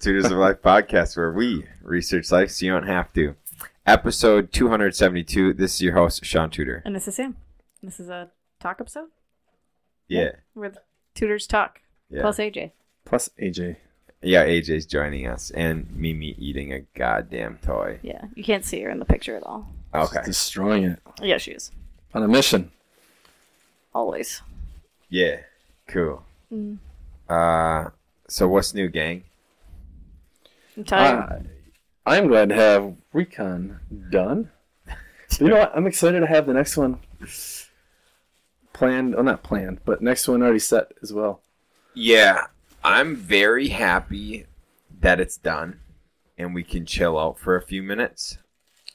Tutors of Life podcast where we research life so you don't have to. Episode 272. This is your host, Shaun Tudor. And this is Sam. This is a talk episode Yeah. where the tutors talk. Yeah. Plus AJ. Plus AJ. Yeah, AJ's joining us and Mimi eating a goddamn toy. Yeah. You can't see her in the picture at all. Okay. Destroying it. Yeah, she is. On a mission. Always. Yeah. Cool. Mm. Uh, so what's new, gang? I'm tired. Uh, I'm glad to have REI-CON done. you know what? I'm excited to have the next one planned. Well, not planned, but next one already set as well. Yeah, I'm very happy that it's done and we can chill out for a few minutes.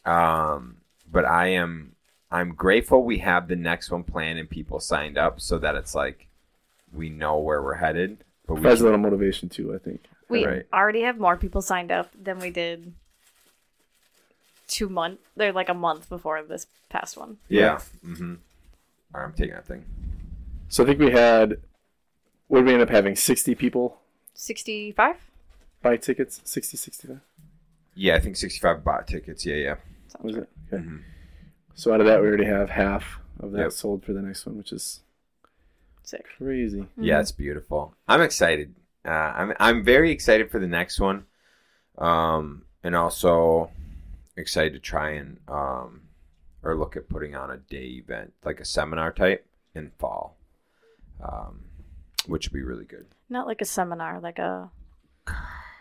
Um, but I am I'm grateful we have the next one planned and people signed up so that it's like we know where we're headed. But we Provides a little motivation too, I think. We right. already have more people signed up than we did two months. They're like a month before this past one. yeah. Mm-hmm. All right, I'm taking that thing. So I think we had. What did we end up having? 60 people 65? buy tickets? 60, 65? Yeah, I think 65 bought tickets. Yeah, yeah. Sounds Was it? Okay. Mhm. So out of that, we already have half of that Yep. sold for the next one, which is Sick. crazy. Yeah, it's beautiful. I'm excited. Uh, I'm I'm very excited for the next one, um, and also excited to try and um, or look at putting on a day event like a seminar type in fall, um, which would be really good. Not like a seminar, like a.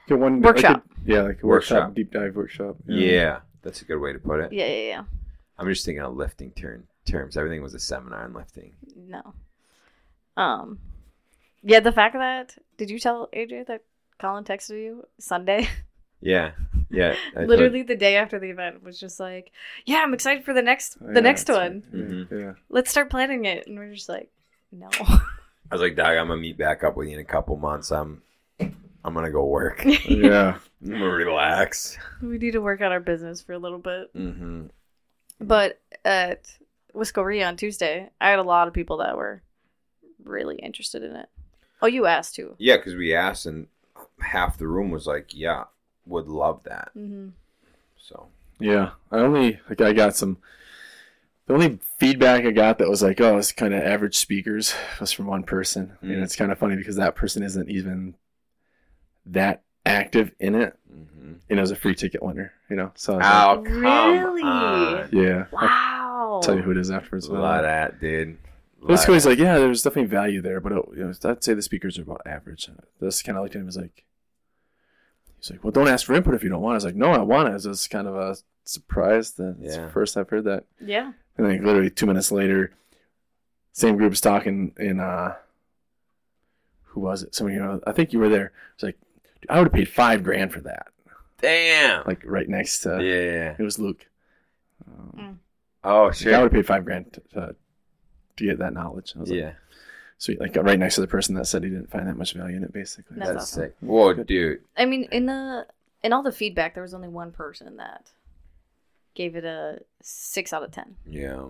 Yeah, one Workshop. Like a- yeah, like a Workshop. workshop, deep dive workshop. Yeah. that's a good way to put it. Yeah, yeah, yeah. I'm just thinking of lifting term, terms. Everything was a seminar in lifting. No. Um. Yeah, the fact that. Did you tell AJ that Colin texted you Sunday? Yeah, yeah. Literally the day after the event was just like, yeah, I'm excited for the next Oh, the yeah, next one. right. Mhm. Yeah. Let's start planning it. And we're just like, no. I was like, Dog, I'm gonna meet back up with you in a couple months. I'm, I'm gonna go work. yeah. I'm Yeah. gonna relax. we need to work on our business for a little bit. Mm-hmm. But at Whiskeria on Tuesday, I had a lot of people that were really interested in it. Oh, you asked too. Yeah, because we asked, and half the room was like, "Yeah, would love that." hmm So Yeah. I only like I got some the only feedback I got that was like, oh, it's kind of average speakers was from one person. Mm. And it's kind of funny because that person isn't even that active in it. mhm. And it was a free ticket winner, you know? So I was oh come Really? on, yeah. Wow. I'll tell you who it is afterwards. a lot of that, dude. Basically, he's like, yeah, there's definitely value there, but it, you know, I'd say the speakers are about average. This kind of looked at him as like, he's like, well, don't ask for input if you don't want. I was like, no, I want it. It was just kind of a surprise that it's the first I've heard that. Yeah. And like literally two minutes later, same group group's talking in uh, who was it? Somebody, you know, I think you were there. It's like, I would have paid five grand for that. damn. Like right next to yeah. it was Luke. Um, Oh shit! I would shit. have paid five grand to, to, to get that knowledge. I was like, Yeah, Sweet, like right next to the person that said he didn't find that much value in it, basically. That's that's awesome. sick. Whoa, dude. I mean, in the in all the feedback, there was only one person that gave it a six out of ten. Yeah.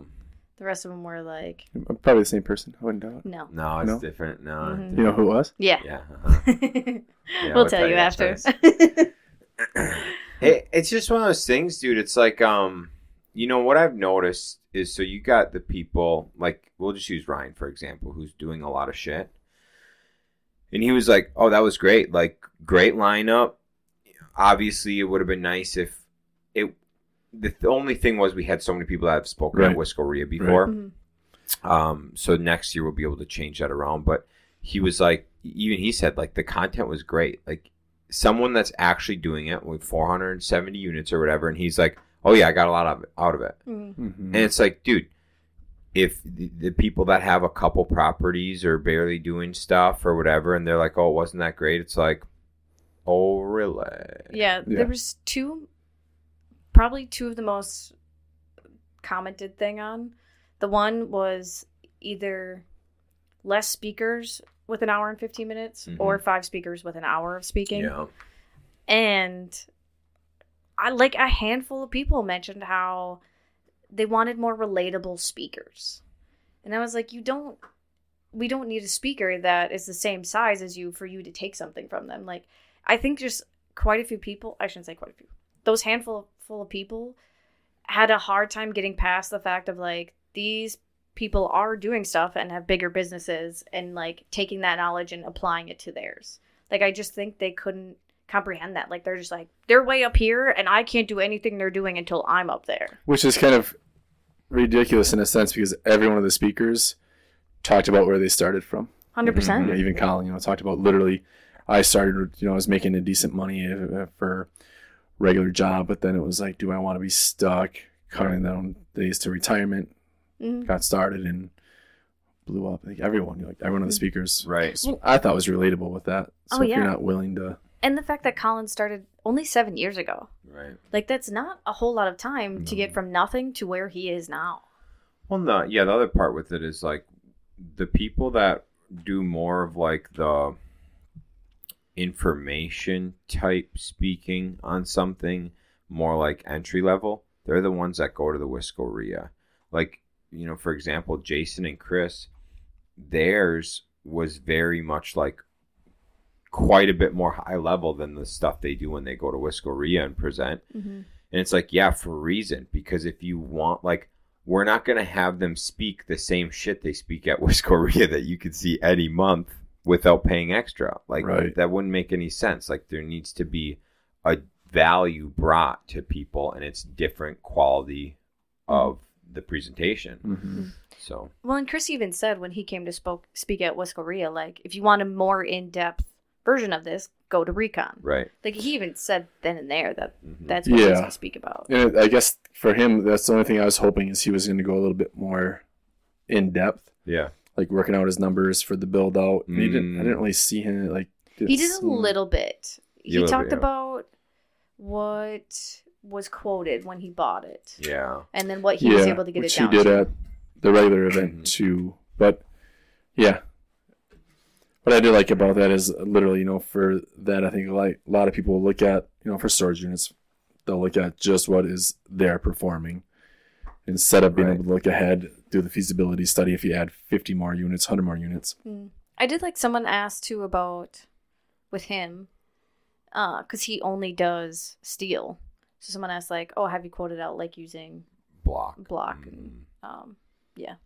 The rest of them were like, Probably the same person. I wouldn't doubt it. no. No, it's No? different. No. Mhm. You know who it was? Yeah. Yeah. uh-huh. we'll we'll tell tell you you after. after Hey, it's just one of those things, dude. It's like, um, you know, what I've noticed is so you got the people, like, we'll just use Ryan, for example, who's doing a lot of shit. And he was like, oh, that was great. Like, great lineup. Obviously, it would have been nice if it, the th- only thing was we had so many people that have spoken at Right. Whiskeria before. Mhm. Um, so next year we'll be able to change that around. But he was like, even he said like the content was great. Like someone that's actually doing it with 470 units or whatever, and he's like, oh yeah, I got a lot of it, out of it. Mhm. Mm-hmm. And it's like, dude, if the, the people that have a couple properties or barely doing stuff or whatever, and they're like, oh, it wasn't that great, it's like, oh really? Yeah, Yeah. there was two, probably two of the most commented thing on. The one was either less speakers with an hour and 15 minutes Mhm. or five speakers with an hour of speaking. Yeah. And I like a handful of people mentioned how they wanted more relatable speakers. And I was like, you don't we don't need a speaker that is the same size as you for you to take something from them. Like I think just quite a few people. I shouldn't say quite a few. Those handful full of people had a hard time getting past the fact of like these people are doing stuff and have bigger businesses and like taking that knowledge and applying it to theirs. Like I just think they couldn't comprehend that. Like they're just like they're way up here and I can't do anything they're doing until I'm up there. Which is kind of ridiculous in a sense because every one of the speakers talked about where they started from. 100%. You Mm-hmm. know, even Colin, you know, talked about literally. I started, you know, I was making a decent money for regular job, but then it was like, do I want to be stuck counting down days to retirement? Mhm. Got started and blew up. Like everyone, like everyone of the speakers, Right. I thought was relatable with that. So Oh, if yeah. you're not willing to, And the fact that Colin started only 7 years ago. Right. Like that's not a whole lot of time to get from nothing to where he is now. Well, no, yeah. The other part with it is like the people that do more of like the information type speaking on something, more like entry level. They're the ones that go to the Whiskeria. Like you know, for example, Jason and Chris, theirs was very much like quite a bit more high level than the stuff they do when they go to Whiskeria and present. Mm-hmm. And it's like, yeah, for a reason. Because if you want, like, we're not going to have them speak the same shit they speak at Whiskeria that you could see any month without paying extra. Like, Right. that wouldn't make any sense. Like, there needs to be a value brought to people, and it's different quality of the presentation. Mhm. So, Well, and Chris even said when he came to spoke, speak at Whiskeria, like, if you want a more in depth version of this, go to REI-CON. right. Like, he even said then and there that Mhm. that's what he's Yeah. going to speak about. and I guess for him, that's the only thing I was hoping is he was going to go a little bit more in depth, Yeah. like working out his numbers for the build out. And he didn't, I Mm. didn't really see him like. He did a little bit. He little talked bit, yeah. about what was quoted when he bought it, Yeah. and then what he was able to get which it down he did to. at the regular event too. But yeah, what I do like about that is literally, you know, for that I think like a lot of people look at, you know, for storage units, they'll look at just what is there performing instead of being Right. able to look ahead, do the feasibility study if you add 50 more units, 100 more units. Mm. I did like someone asked too about with him, uh, because he only does steel. So someone asked like, "Oh, have you quoted out like using Block. block?" And, Mm. um, yeah,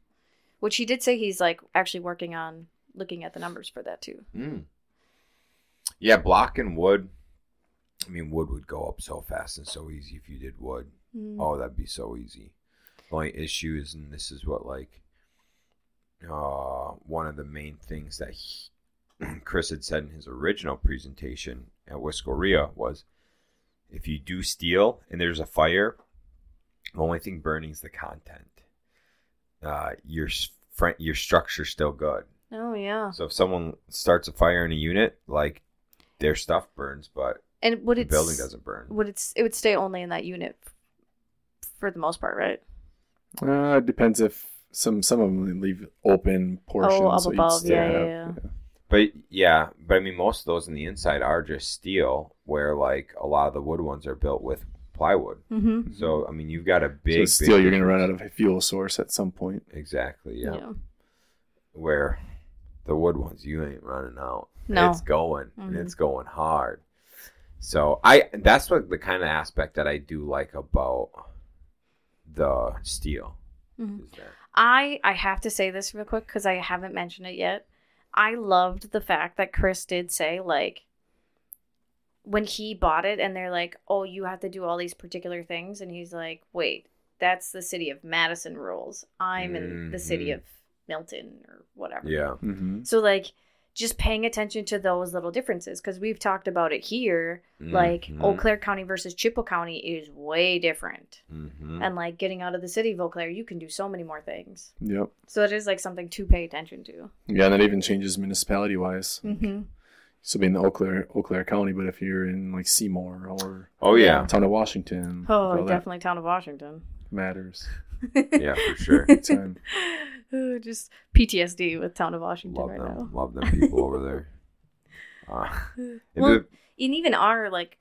which he did say he's like actually working on looking at the numbers for that too. Mm. Yeah, block and wood. I mean, wood would go up so fast and so easy if you did wood. Mm. Oh, that'd be so easy. The only issue is, and this is what like, uh, one of the main things that he, Chris had said in his original presentation at Whiskeria was, if you do steel and there's a fire, the only thing burning is the content. Uh, your your structure's still good. Oh yeah, So if someone starts a fire in a unit, like their stuff burns, but and would the it building doesn't burn. Would it? It would stay only in that unit for the most part, right? Uh, it depends if some some of them leave open portions. Oh, up so above, still yeah, yeah, yeah. But yeah, but I mean, most of those in the inside are just steel, where like a lot of the wood ones are built with plywood. Mm-hmm. So I mean, you've got a So big, still, big you're going to run out of a fuel source at some point. exactly yeah. yeah. Where the wood ones, you ain't running out. No. it's going and Mhm. it's going hard. So I that's what the kind of aspect that I do like about the steel. Mhm. That I I have to say this real quick because I haven't mentioned it yet. I loved the fact that Chris did say like when he bought it and they're like, "Oh, you have to do all these particular things," and he's like, "Wait, that's the city of Madison rules. I'm in the city Mhm. of Milton or whatever." yeah, Mm-hmm. So like just paying attention to those little differences because we've talked about it here. Like Mhm. Eau Claire County versus Chippewa County is way different. Mhm. And like getting out of the city of Eau Claire, you can do so many more things. Yep. So it is like something to pay attention to. Yeah, and that even changes municipality wise. Mm-hmm. So being the Eau Claire, Eau Claire County, but if you're in like Seymour or oh yeah, town of Washington, Oh, definitely town of Washington. matters. yeah for sure. Time. Just PTSD with town of Washington Love right them. now. Love them people over there. Uh, Well, the- and even our like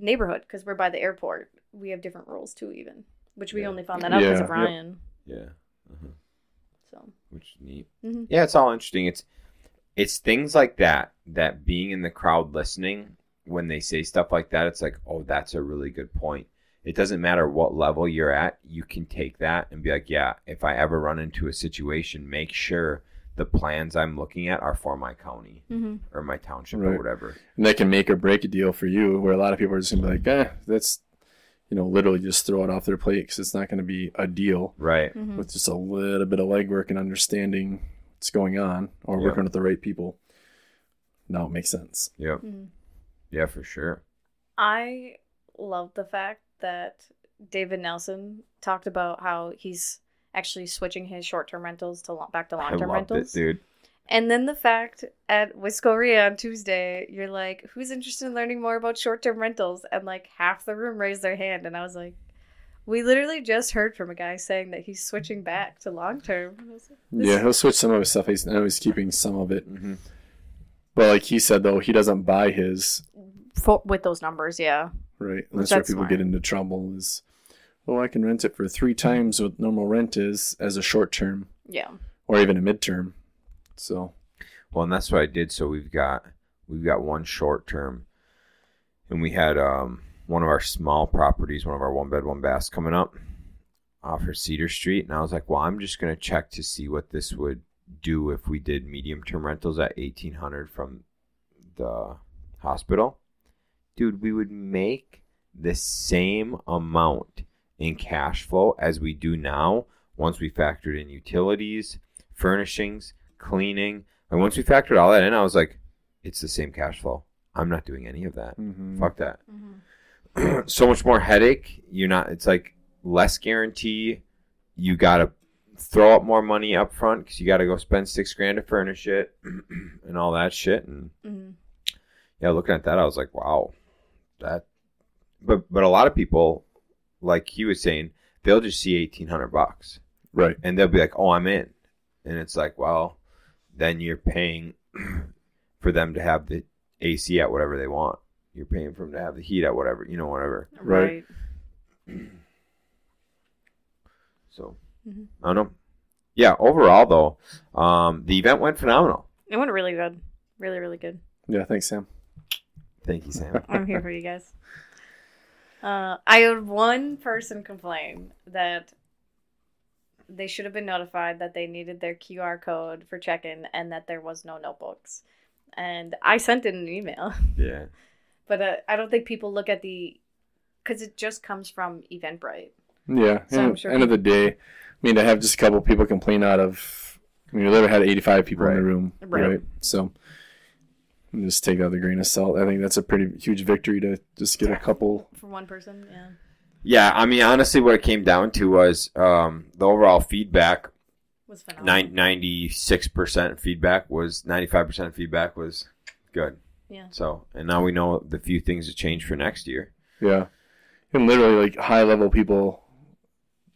neighborhood, because we're by the airport, we have different rules too. Even which we Yeah. only found that out because Yeah, of yep. Yeah, uh-huh. So which is neat. Mhm. Yeah, it's all interesting. It's it's things like that that being in the crowd listening when they say stuff like that, it's like, oh, that's a really good point. It doesn't matter what level you're at, you can take that and be like, yeah, if I ever run into a situation, make sure the plans I'm looking at are for my county Mm-hmm. or my township or whatever. and that can make or break a deal for you. Where a lot of people are just gonna be like, eh, that's you know, literally just throw it off their plate because it's not going to be a deal Right. Mm-hmm. with just a little bit of legwork and understanding what's going on or Yeah. working with the right people. Now it makes sense. Yep. Mm-hmm. Yeah, for sure. I love the fact that David Nelson talked about how he's actually switching his short-term rentals to lo- back to long-term loved rentals. it, dude. And then the fact at Wiscoria on Tuesday, you're like, "Who's interested in learning more about short-term rentals?" And like half the room raised their hand, and I was like, "We literally just heard from a guy saying that he's switching back to long-term." And I was like, Yeah, he'll switch some of his stuff. He's, I know he's keeping some of it. Mm-hmm. But like he said, though, he doesn't buy his For, with those numbers, yeah. Right. And that's where people smart. get into trouble. Is oh, I can rent it for three times what normal rent is as a short term Yeah. or even a midterm. So Well, and that's what I did. So we've got we've got one short term, and we had um one of our small properties, one of our one bed one baths coming up off of Cedar Street, and I was like, well, I'm just gonna check to see what this would do if we did medium term rentals at eighteen hundred from the hospital. Dude, we would make the same amount in cash flow as we do now once we factored in utilities, furnishings, cleaning. And once we factored all that in, I was like, it's the same cash flow. I'm not doing any of that. mhm. Fuck that. Mm-hmm. so much more headache. You're not, it's like less guarantee. You got to throw up more money up front because you got to go spend six grand to furnish it and all that shit. And Mm-hmm. yeah, looking at that, I was like, wow, that. But but a lot of people, like he was saying, they'll just see eighteen hundred bucks right. and they'll be like, "Oh, I'm in," and it's like, well, then you're paying for them to have the AC at whatever they want. You're paying for them to have the heat at whatever, you know, whatever. Right. So Mhm. I don't know. Yeah, overall though, um, the event went phenomenal. It went really good. Really, really good. Yeah. Thanks, Sam. Thank you, Sam. I'm here for you guys. Uh, I had one person complain that they should have been notified that they needed their QR code for check-in and that there was no notebooks. And I sent in an email, yeah, but uh, I don't think people look at the because it just comes from Eventbrite. Yeah. So I'm sure end of the day, I mean, to have just a couple people complain out of, I mean, we literally had 85 people in the room. Right. Right. So and just take that with a grain of salt. I think that's a pretty huge victory to just get a couple. For one person, yeah. yeah. I mean, honestly, what it came down to was um, the overall feedback. Was phenomenal. 96% feedback was 95% feedback was good. Yeah. So, and now we know the few things to change for next year. Yeah. And literally, like, high level people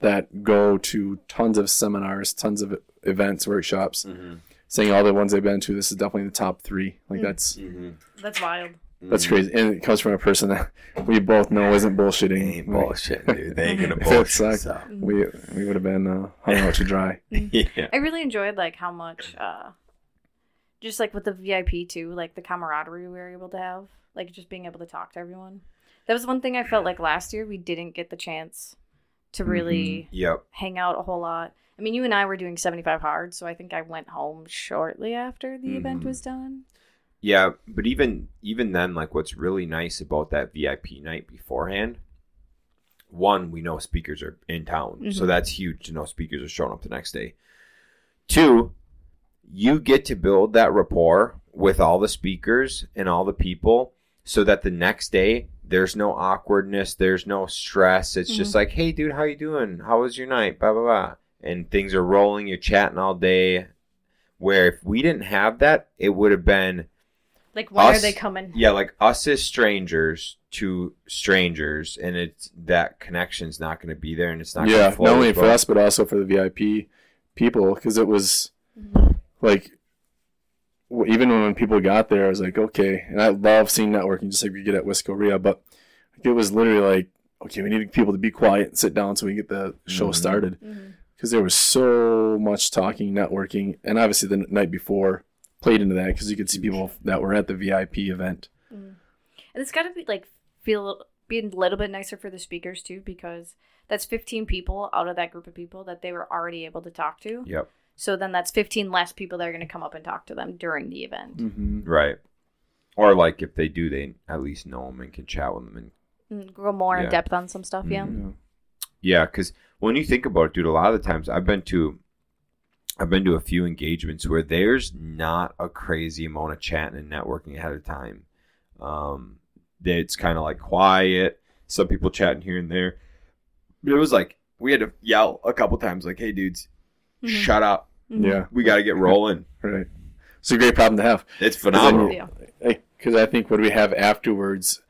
that go to tons of seminars, tons of events, workshops, Mm-hmm. Saying all the ones I've been to, this is definitely the top three. Like, Mm. that's. Mm-hmm. That's wild. That's crazy, and it comes from a person that we both know isn't bullshitting. Ain't bullshit, dude. They ain't gonna If it bullshit. sucked, so. We we would have been uh, hung out to dry. yeah. I really enjoyed like how much uh just like with the VIP too, like the camaraderie we were able to have, like just being able to talk to everyone. That was one thing I felt like last year we didn't get the chance to really Yep. hang out a whole lot. I mean, you and I were doing 75 hard, so I think I went home shortly after the event Mhm. was done. Yeah, but even even then, like what's really nice about that VIP night beforehand, one, we know speakers are in town, so Mhm. that's huge to know speakers are showing up the next day. Two, you get to build that rapport with all the speakers and all the people, so that the next day there's no awkwardness, there's no stress. It's just like, hey, dude, how you doing? How was your night? Blah blah blah, and things are rolling. You're chatting all day. Where if we didn't have that, it would have been Like, when are they coming? yeah, like us as strangers to strangers, and it's that connection's not going to be there, and it's not. yeah, gonna flow not only as for us but also for the VIP people, because it was Mhm. like even when people got there, I was like, okay, and I love seeing networking, just like we get at Wiscoria, but it was literally like, okay, we need people to be quiet and sit down so we can get the show Mhm. started, Mhm. Because there was so much talking, networking, and obviously the n- night before played into that because you could see people that were at the VIP event. And it's got to be like feel being a little bit nicer for the speakers too because that's 15 people out of that group of people that they were already able to talk to. Yep. So then that's 15 less people that are going to come up and talk to them during the event. Mm-hmm. Right. Or like if they do, they at least know them and can chat with them. And And go more Yeah. in depth on some stuff. Yeah. Mhm. Yeah, because when you think about it, dude, a lot of the times I've been to, I've been to a few engagements where there's not a crazy amount of chatting and networking ahead of time. Um, it's kind of like quiet. Some people chatting here and there. But it was like we had to yell a couple times, like, "Hey, dudes, Mhm. shut up! Mhm. Yeah, We got to get rolling." right. It's a great problem to have. It's phenomenal. Yeah. Because I think what we have afterwards,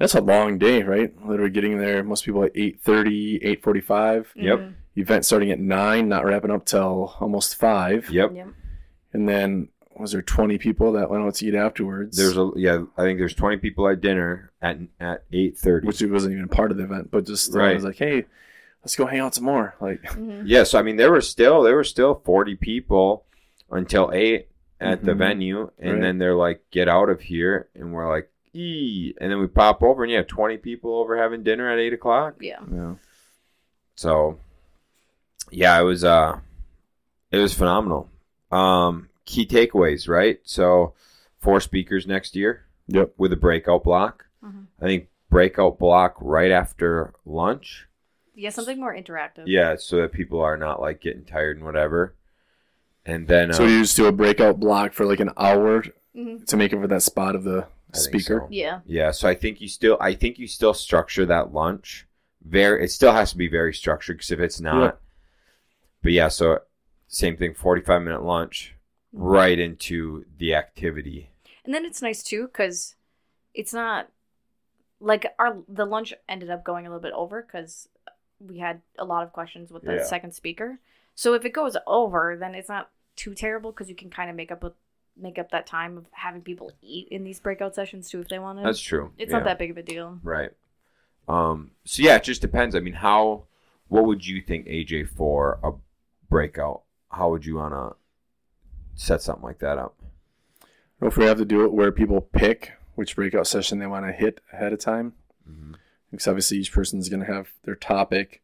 that's a long day, right? Literally getting there, most people at 8.30, 8.45. Yep. Mhm. Event starting at 9, not wrapping up till almost 5. Yep. Yep. And then was there 20 people that went out to eat afterwards? There's a yeah. I think there's 20 people at dinner at at 8:30. which wasn't even part of the event, but just Right. I was like, hey, let's go hang out some more. Like, Mhm. Yeah, so I mean, there were still there were still forty people until eight at the Mhm. venue, and Right. then they're like, "Get out of here," and we're like, "Ee," and then we pop over, and you have twenty people over having dinner at eight o'clock. Yeah. yeah, So, yeah, it was uh, it was phenomenal. Um, key takeaways, right? So, four speakers next year yep, with a breakout block. Mhm. I think breakout block right after lunch. Yeah. Something more interactive. Yeah, so that people are not like getting tired and whatever. And then So uh, you just do a breakout block for like an hour Mhm. to make it for that spot of the I think speaker. so. Yeah. Yeah, so I think you still I think you still structure that lunch very it still has to be very structured because if it's not Yeah. but yeah, so same thing 45 minute lunch right into the activity. And then it's nice too because it's not like our the lunch ended up going a little bit over because we had a lot of questions with the Yeah. second speaker. So if it goes over, then it's not too terrible because you can kind of make up with make up that time of having people eat in these breakout sessions too if they wanted. That's true. it's yeah. not that big of a deal. Right. Um so yeah, it just depends. I mean, how what would you think AJ for a breakout? How would you want to set something like that up? Or if we have to do it where people pick which breakout session they want to hit ahead of time, Mhm. because obviously each person's going to have their topic,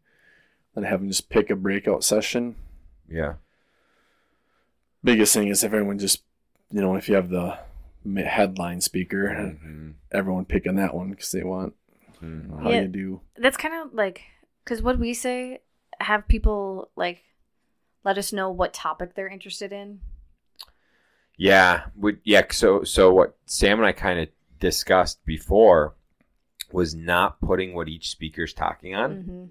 and have them just pick a breakout session. Yeah. Biggest thing is if everyone just, you know, if you have the headline speaker, Mhm. everyone picking that one because they want Mhm. how Yeah. you do. That's kind of like because what we say have people like let us know what topic they're interested in. Yeah, would yeah. So so what Sam and I kind of discussed before was not putting what each speaker's talking on. hmm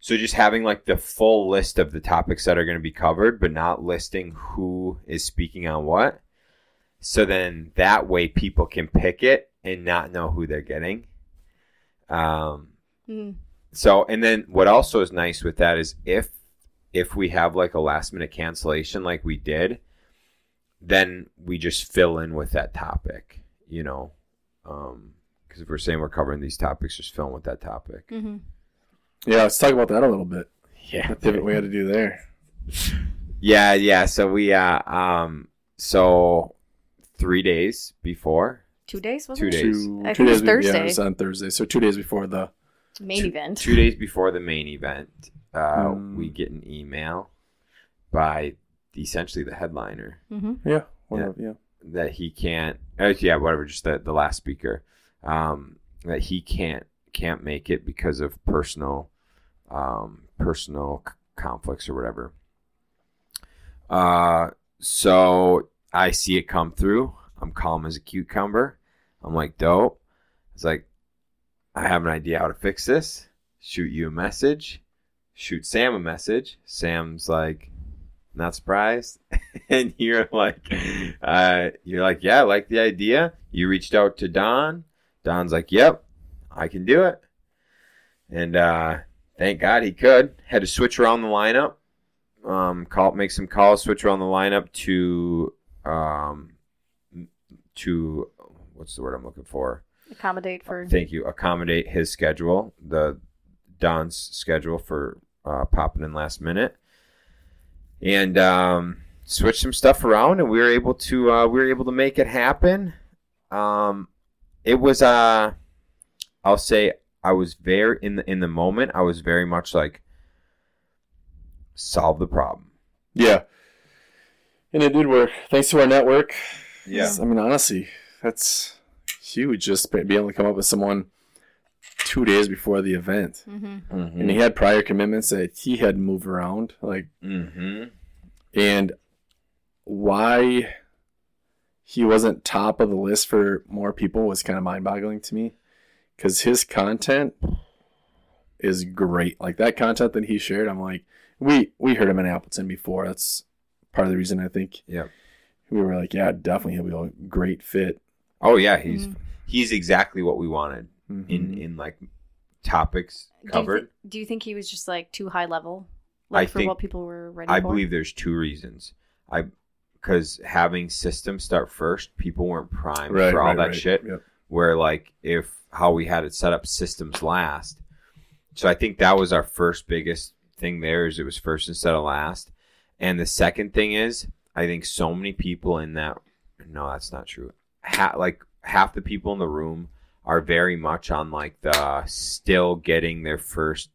So just having like the full list of the topics that are going to be covered, but not listing who is speaking on what. So then that way people can pick it and not know who they're getting. Um, mm so and then what also is nice with that is if if we have like a last minute cancellation like we did, then we just fill in with that topic, you know. Um because if we're saying we're covering these topics, just fill in with that topic. hmm Yeah, let's talk about that a little bit. Yeah. The pivot we had to do there. Yeah, yeah. So we uh um so three days before Two days was Two it? days. Two, I two think it was days. be- Yeah, Thursday. it was on Thursday. So two days before the. Main two, event. two days before the main event, uh, Hmm. we get an email by essentially the headliner hmm Yeah. Whatever, yeah. that he can't. Uh, yeah, whatever. Just the the last speaker um, that he can't can't make it because of personal um, personal c- conflicts or whatever. Uh, so I see it come through. I'm calm as a cucumber. I'm like, dope. It's like, I have an idea how to fix this. Shoot you a message. Shoot Sam a message. Sam's like, not surprised. and you're like, uh, you're like, yeah, I like the idea. You reached out to Don. Don's like, yep, I can do it. And uh, thank God he could. Had to switch around the lineup. Um, call, make some calls, switch around the lineup to, um, to what's the word I'm looking for? Accommodate for. Thank you. Accommodate his schedule, the Don's schedule for uh, popping in last minute, and um, switch some stuff around, and we were able to uh, we were able to make it happen. Um, it was uh, I'll say I was very in the in the moment. I was very much like solve the problem. Yeah. And it did work. Thanks to our network. Yeah. I mean, honestly, that's huge. Just being able to come up with someone two days before the event. Mm-hmm. Mm-hmm. And he had prior commitments that he had to move around. Like, mm-hmm. and why he wasn't top of the list for more people was kind of mind boggling to me. Because his content is great. Like, that content that he shared, I'm like, we, we heard him in Appleton before. That's part of the reason I think Yeah. we were like, yeah, definitely he'll be a great fit. Oh yeah, he's Mhm. he's exactly what we wanted Mhm. in in like topics Do you, covered. do you think he was just like too high level, I like for think- what people were ready I for? believe there's two reasons. I because having systems start first, people weren't primed for all that shit. Yep. Where like if how we had it set up, systems last. So I think that was our first biggest thing there is it was first instead of last. And the second thing is I think so many people in that no, that's not true. Ha- like half the people in the room are very much on like the still getting their first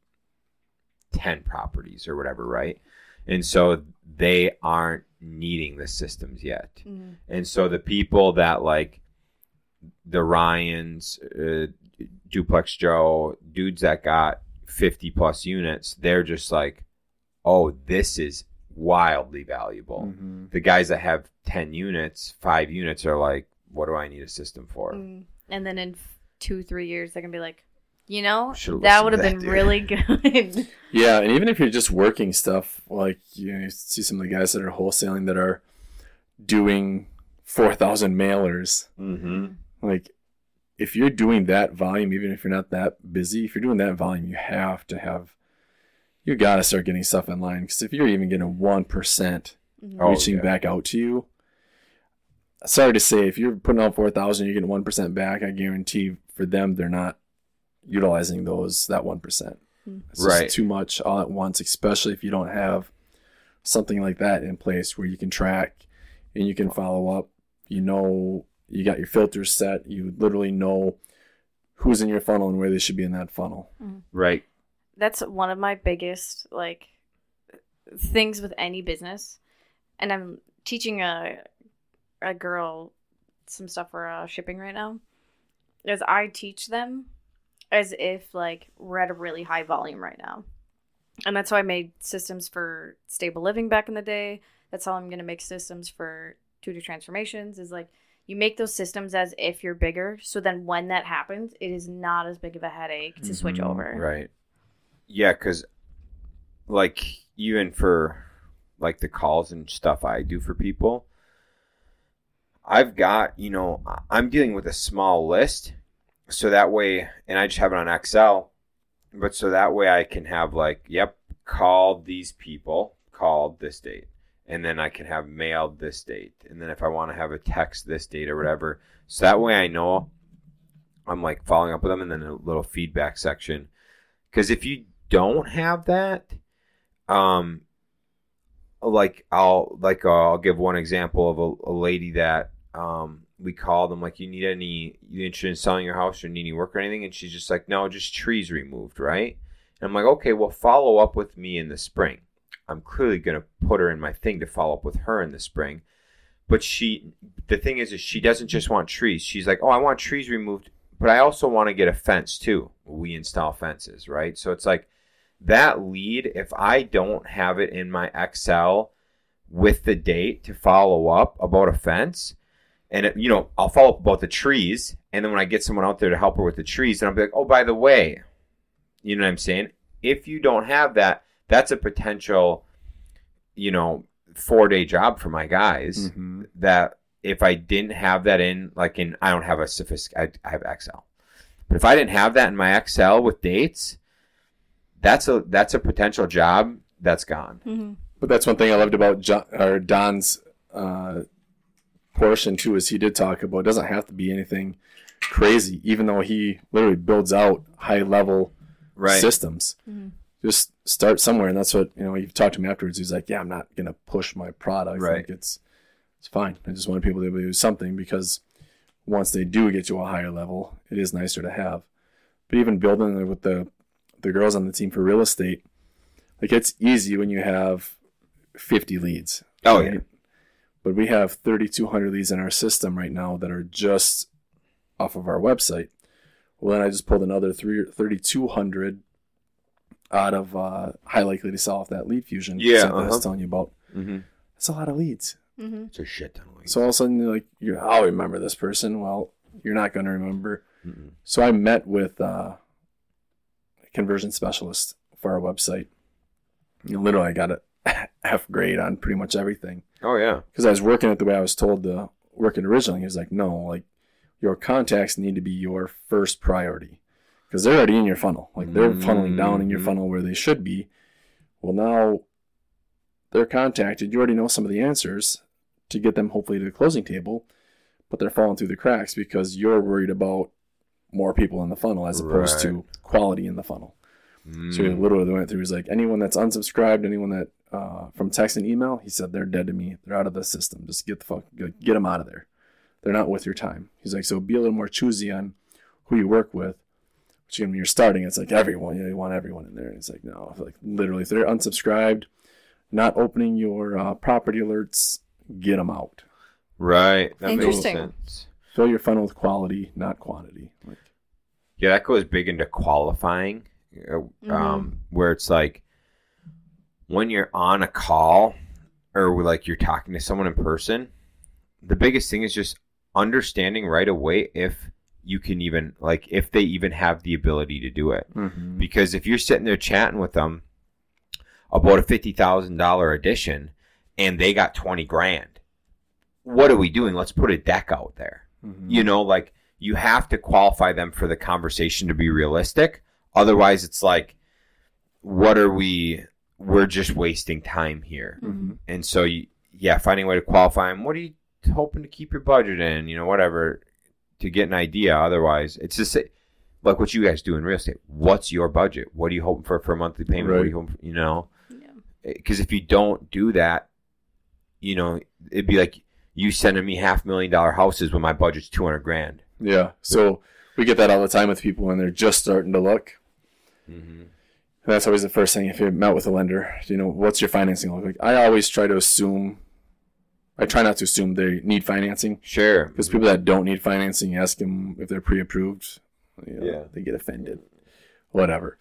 10 properties or whatever, right? And so they aren't needing the systems yet. Mhm. And so the people that like the Ryans, uh, Duplex Joe, dudes that got 50 plus units, they're just like, oh, this is wildly valuable. Mhm. The guys that have 10 units, five units are like, what do I need a system for? Mm. And then in two, three years, they're gonna be like, you know, Should've that would have been dude." really good. Yeah, and even if you're just working stuff, like you, know, you see some of the guys that are wholesaling that are doing four thousand mailers. Mm-hmm. Like, if you're doing that volume, even if you're not that busy, if you're doing that volume, you have to have, you got to start getting stuff in line. Because if you're even getting one percent Mhm. Oh, reaching yeah. back out to you, sorry to say, if you're putting out four thousand, you're getting one percent back. I guarantee for them, they're not utilizing those that one percent. Hmm. It's Right. too much all at once, especially if you don't have something like that in place where you can track and you can follow up. You know, you got your filters set. You literally know who's in your funnel and where they should be in that funnel. Right. That's one of my biggest like things with any business. And I'm teaching a a girl some stuff for uh, shipping right now. Is I teach them as if like we're at a really high volume right now. And that's how I made systems for stable living back in the day. That's how I'm gonna make systems for Tutor transformations. Is like you make those systems as if you're bigger, so then when that happens, it is not as big of a headache to switch Mhm. over. Right. Yeah, because like even for like the calls and stuff I do for people, I've got you know I'm dealing with a small list, so that way, and I just have it on Excel, but so that way I can have like, yep, called these people, called this date, and then I can have mailed this date, and then if I want to have a text this date or whatever, so that way I know I'm like following up with them, and then a little feedback section. Because if you don't have that, um, like I'll like uh, I'll give one example of a, a lady that um we called them like you need any you interested in selling your house or need any work or anything, and she's just like no, just trees removed, right? And I'm like okay, well follow up with me in the spring. I'm clearly gonna put her in my thing to follow up with her in the spring. But she, the thing is, is she doesn't just want trees. She's like, oh, I want trees removed but I also want to get a fence too. We install fences, right? So it's like that lead, if I don't have it in my Excel with the date to follow up about a fence, and it, you know, I'll follow up about the trees, and then when I get someone out there to help her with the trees, and I'll be like, oh, by the way, you know what I'm saying? If you don't have that, that's a potential, you know, four day job for my guys Mm-hmm. that if I didn't have that in, like in, I don't have a sophisticated, I have Excel, but if I didn't have that in my Excel with dates, that's a that's a potential job that's gone. Mm-hmm. But that's one thing I loved about John, or Don's uh, portion too, is he did talk about it doesn't have to be anything crazy, even though he literally builds out high level systems. Mhm. Just start somewhere, and that's what you know. He talked to me afterwards. He's like, "Yeah, I'm not gonna push my product. Right. Like it's it's fine. I just want people to be able to do something because once they do get to a higher level, it is nicer to have." but even building with the the girls on the team for real estate, like it's easy when you have 50 leads. Oh, yeah. But we have 3,200 leads in our system right now that are just off of our website. Well, then I just pulled another three, 3,200 out of uh, high likely to sell off that lead fusion. Yeah, site that I was uh-huh. telling you about. Mm-hmm. That's a lot of leads. Mm-hmm. It's a shit ton of leads. So all of a sudden, you're like, you I'll remember this person. Well, you're not going to remember. Mm-mm. So I met with uh, a conversion specialist for our website. You literally, I got a F grade on pretty much everything Oh yeah. because I was working it the way I was told to work it originally. He was like, no, like your contacts need to be your first priority because they're already in your funnel. Like they're funneling down in your Mhm. funnel where they should be. Well, now they're contacted. You already know some of the answers to get them hopefully to the closing table, but they're falling through the cracks because you're worried about more people in the funnel as opposed Right. to quality in the funnel. So he Mm. literally went through. He's like, anyone that's unsubscribed, anyone that uh, from text and email, he said they're dead to me. They're out of the system. Just get the fuck, get, get them out of there. They're not worth your time. He's like, so be a little more choosy on who you work with. Which when you're starting, it's like everyone. You, know, you want everyone in there. And it's like no, like literally, if they're unsubscribed, not opening your uh, property alerts, get them out. Right. That makes Interesting. sense. Fill your funnel with quality, not quantity. Like, Yeah, that goes big into qualifying, uh, um, where it's like when you're on a call or like you're talking to someone in person, the biggest thing is just understanding right away if you can even like if they even have the ability to do it. Because if you're sitting there chatting with them about a fifty thousand dollar addition and they got twenty grand, what are we doing? Let's put a deck out there. Mhm. You know, like you have to qualify them for the conversation to be realistic. Otherwise, it's like, what are we? We're just wasting time here. Mhm. And so, you, yeah, finding a way to qualify them. What are you hoping to keep your budget in? You know, whatever to get an idea. Otherwise, it's just like what you guys do in real estate. What's your budget? What are you hoping for for a monthly payment? What are you hoping for, you know? Yeah. Because if you don't do that, you know, it'd be like you sending me half million dollar houses when my budget's 200 grand. Yeah. So we get that all the time with people when they're just starting to look. Mm-hmm. And that's always the first thing if you met with a lender. You know, what's your financing look like? I always try to assume. I try not to assume they need financing Sure. because people that don't need financing, you ask them if they're pre-approved. You know, Yeah. They get offended. Whatever.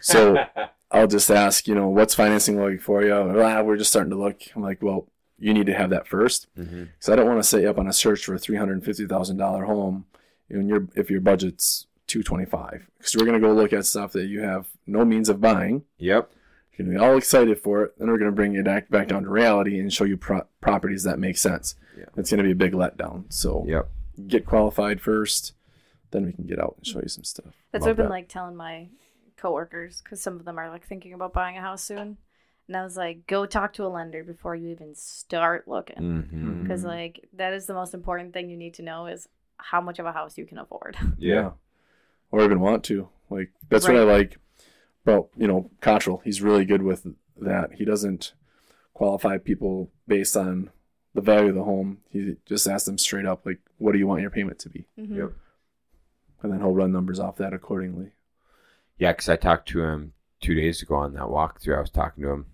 So I'll just ask, you know, what's financing looking for you? Ah, we're just starting to look. I'm like, well, you need to have that first. hmm because I don't want to set you up on a search for a three hundred fifty thousand dollar home, and your if your budget's two twenty five. Because we're gonna go look at stuff that you have no means of buying. Yep. You're gonna be all excited for it. Then we're gonna bring you back back down to reality and show you pro- properties that make sense. Yeah. It's gonna be a big letdown. So Yep. get qualified first, then we can get out and show you some stuff. That's Love what I've been that. like telling my coworkers because some of them are like thinking about buying a house soon, and I was like, go talk to a lender before you even start looking, Mm-hmm. because Mhm. like that is the most important thing you need to know is how much of a house you can afford. Yeah. Or even want to. Like that's what I like about, you know, Cottrell. He's really good with that. He doesn't qualify people based on the value of the home. He just asks them straight up, like, what do you want your payment to be? Mhm. Yep. And then he'll run numbers off that accordingly. Yeah, because I talked to him two days ago on that walkthrough. I was talking to him,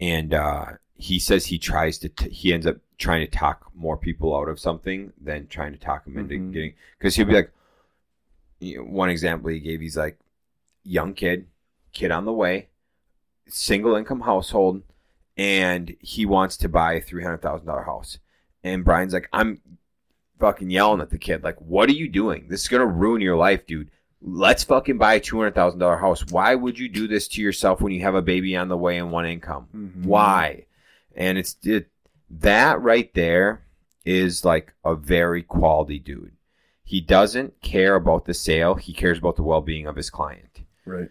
and uh, he says he tries to. T- he ends up trying to talk more people out of something than trying to talk them into Mhm. getting. Because he'll be like, you know, one example he gave, he's like, young kid, kid on the way, single income household, and he wants to buy a three hundred thousand dollar house. And Brian's like, I'm fucking yelling at the kid, like, what are you doing? This is gonna ruin your life, dude. Let's fucking buy a two hundred thousand dollar house. Why would you do this to yourself when you have a baby on the way and one income? Mm-hmm. Why? And it's it, that right there is like a very quality dude. He doesn't care about the sale. He cares about the well being of his client Right.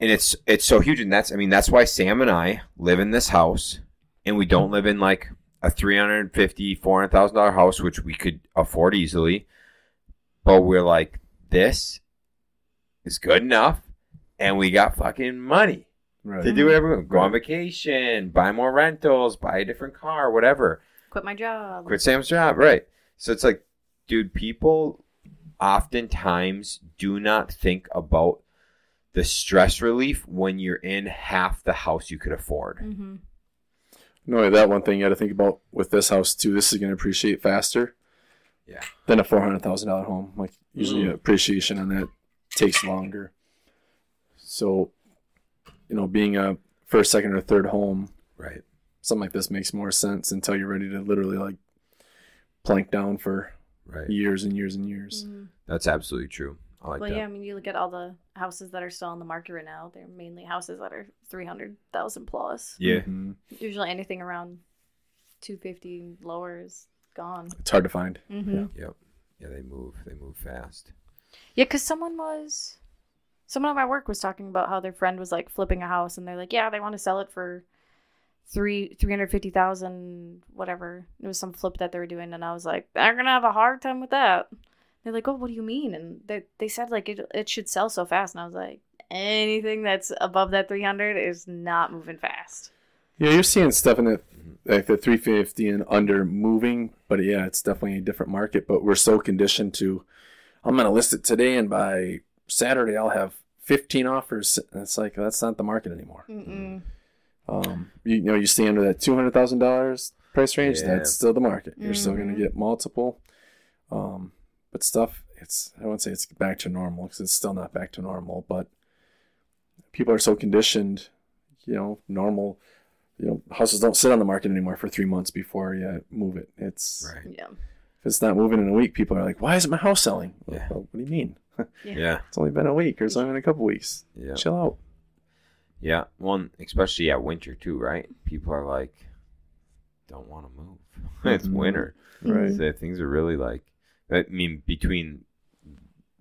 and it's it's so huge and that's i mean that's why sam and i live in this house and we don't live in like a 350 400000 dollar house which we could afford easily but we're like this is good enough and we got fucking money Right. to do whatever we want. go on vacation buy more rentals buy a different car whatever Quit my job. quit sam's job right so it's like dude people oftentimes do not think about the stress relief when you're in half the house you could afford. Mm-hmm. Not only that, one thing you got to think about with this house too. This is going to appreciate faster. Yeah. Than a four hundred thousand dollar home. Like usually, Mm. appreciation on that takes longer. So, you know, being a first, second, or third home, Right. something like this makes more sense until you're ready to literally like plank down for Right. years and years and years. That's absolutely true. I like well, that. yeah, I mean, you look at all the houses that are still on the market right now. They're mainly houses that are three hundred thousand plus. Yeah. Mhm. Usually, anything around two fifty lower is gone. It's hard to find. Mm-hmm. Yep. Yeah, they move. They move fast. Yeah, because someone was, someone at my work was talking about how their friend was like flipping a house, and they're like, yeah, they want to sell it for three three hundred fifty thousand, whatever. It was some flip that they were doing, and I was like, they're gonna have a hard time with that. They're like, oh, what do you mean? And they they said like it it should sell so fast, and I was like, anything that's above that three hundred is not moving fast. Yeah, you're seeing stuff in the like the 350 and under moving, but yeah, it's definitely a different market. But we're so conditioned to, I'm gonna list it today, and by Saturday I'll have 15 offers. And it's like that's not the market anymore. Um, you, you know, you stay under that two hundred thousand dollars price range. Yeah. That's still the market. You're still gonna Mhm. get multiple. Um, but stuff, it's I won't say it's back to normal because it's still not back to normal. But people are so conditioned, you know, normal. You know, houses don't sit on the market anymore for three months before you move it. It's Right. Yeah. If it's not moving in a week, people are like, "Why isn't my house selling?" Yeah. Well, what do you mean? Yeah. Yeah. It's only been a week, or something, a couple weeks. Yeah. Chill out. Yeah. One, especially at winter too, right? People are like, don't want to move. it's Mhm. winter. Right. So things are really like, I mean, between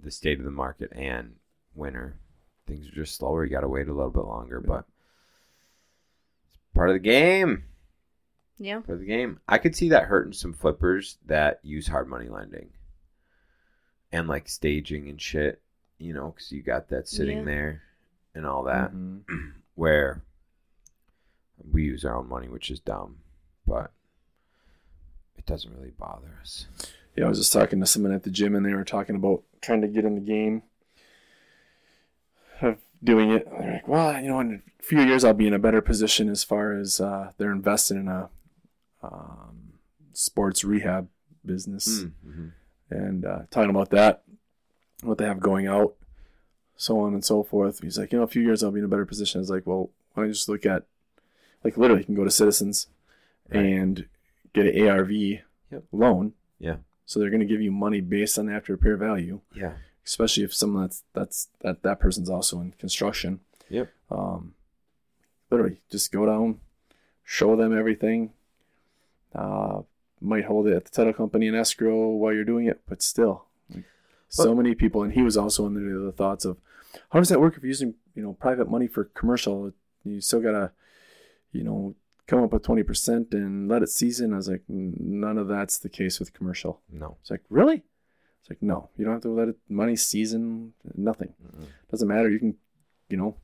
the state of the market and winter, things are just slower. You got to wait a little bit longer, but it's part of the game. Yeah. for the game. I could see that hurting some flippers that use hard money lending and like staging and shit, you know, because you got that sitting Yeah. there and all that Mhm. where we use our own money, which is dumb, but it doesn't really bother us. Yeah, I was just talking to someone at the gym, and they were talking about trying to get in the game of doing it. They're like, "Well, you know, in a few years, I'll be in a better position as far as uh, they're investing in a um, sports rehab business, Mm-hmm. and uh, talking about that, what they have going out, so on and so forth." He's like, "You know, a few years, I'll be in a better position." I was like, "Well, why don't you just look at, like, literally, you can go to Citizens Right. and get an ARV Yep. loan." Yeah. So they're going to give you money based on after repair value, Yeah. especially if someone that's that's that that person's also in construction. Yep. Um, literally, just go down, show them everything. Uh, might hold it at the title company in escrow while you're doing it, but still, like, so many people. And he was also under the thoughts of, how does that work if you're using you know private money for commercial? You still gotta, you know, come up with twenty percent and let it season. I was like, none of that's the case with commercial. No. It's like, really? It's like, no, you don't have to let it money season, nothing. Mm-mm. Doesn't matter. You can, you know,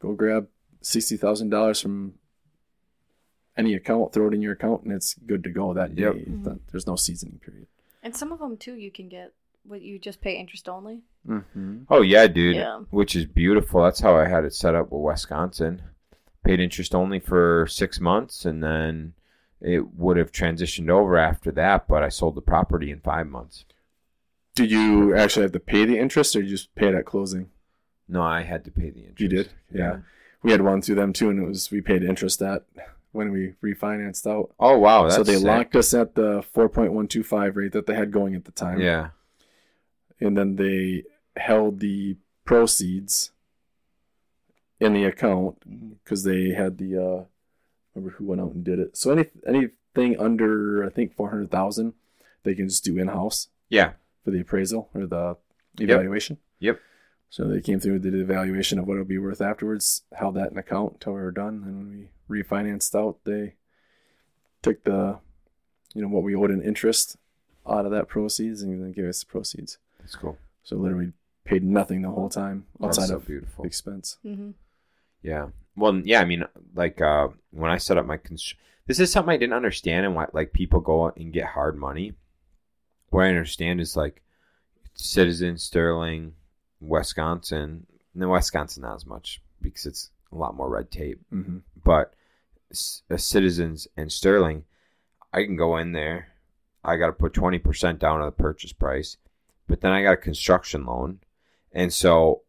go grab sixty thousand dollars from any account, throw it in your account, and it's good to go that day. Yep. It's not- There's no seasoning period. And some of them too, you can get what you just pay interest only. Mm-hmm. Oh yeah, dude. Yeah. Which is beautiful. That's how I had it set up with Wisconsin. Paid interest only for six months, and then it would have transitioned over after that. But I sold the property in five months. Did you actually have to pay the interest, or you just pay it at closing? No, I had to pay the interest. You did, yeah. We had one through them too, and it was we paid interest at when we refinanced out. Oh wow, that's so they sick. locked us at the four point one two five rate that they had going at the time. Yeah. and then they held the proceeds in the account because they had the uh remember who went out and did it so any anything under i think 400000 they can just do in-house Yeah. for the appraisal or the evaluation Yep. So they came through did the evaluation of what it would be worth afterwards held that in account until we were done and when we refinanced out they took the you know what we owed in interest out of that proceeds and then gave us the proceeds That's cool. so literally paid nothing the whole time outside so of beautiful. expense. Mm-hmm. Yeah. Well, yeah. I mean, like uh, when I set up my constr- this is something I didn't understand, and why like people go out and get hard money. What I understand is like Citizen, Sterling, Wisconsin. No, Wisconsin not as much because it's a lot more red tape. Mm-hmm. But c- uh, Citizens and Sterling, I can go in there. I got to put twenty percent down on the purchase price, but then I got a construction loan, and so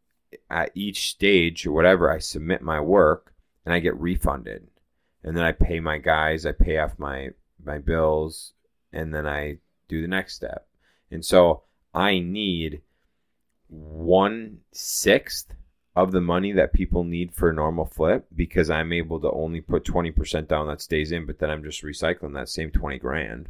at each stage or whatever, I submit my work and I get refunded, and then I pay my guys. I pay off my my bills, and then I do the next step. And so I need one sixth of the money that people need for a normal flip because I'm able to only put 20% down that stays in, but then I'm just recycling that same 20 grand.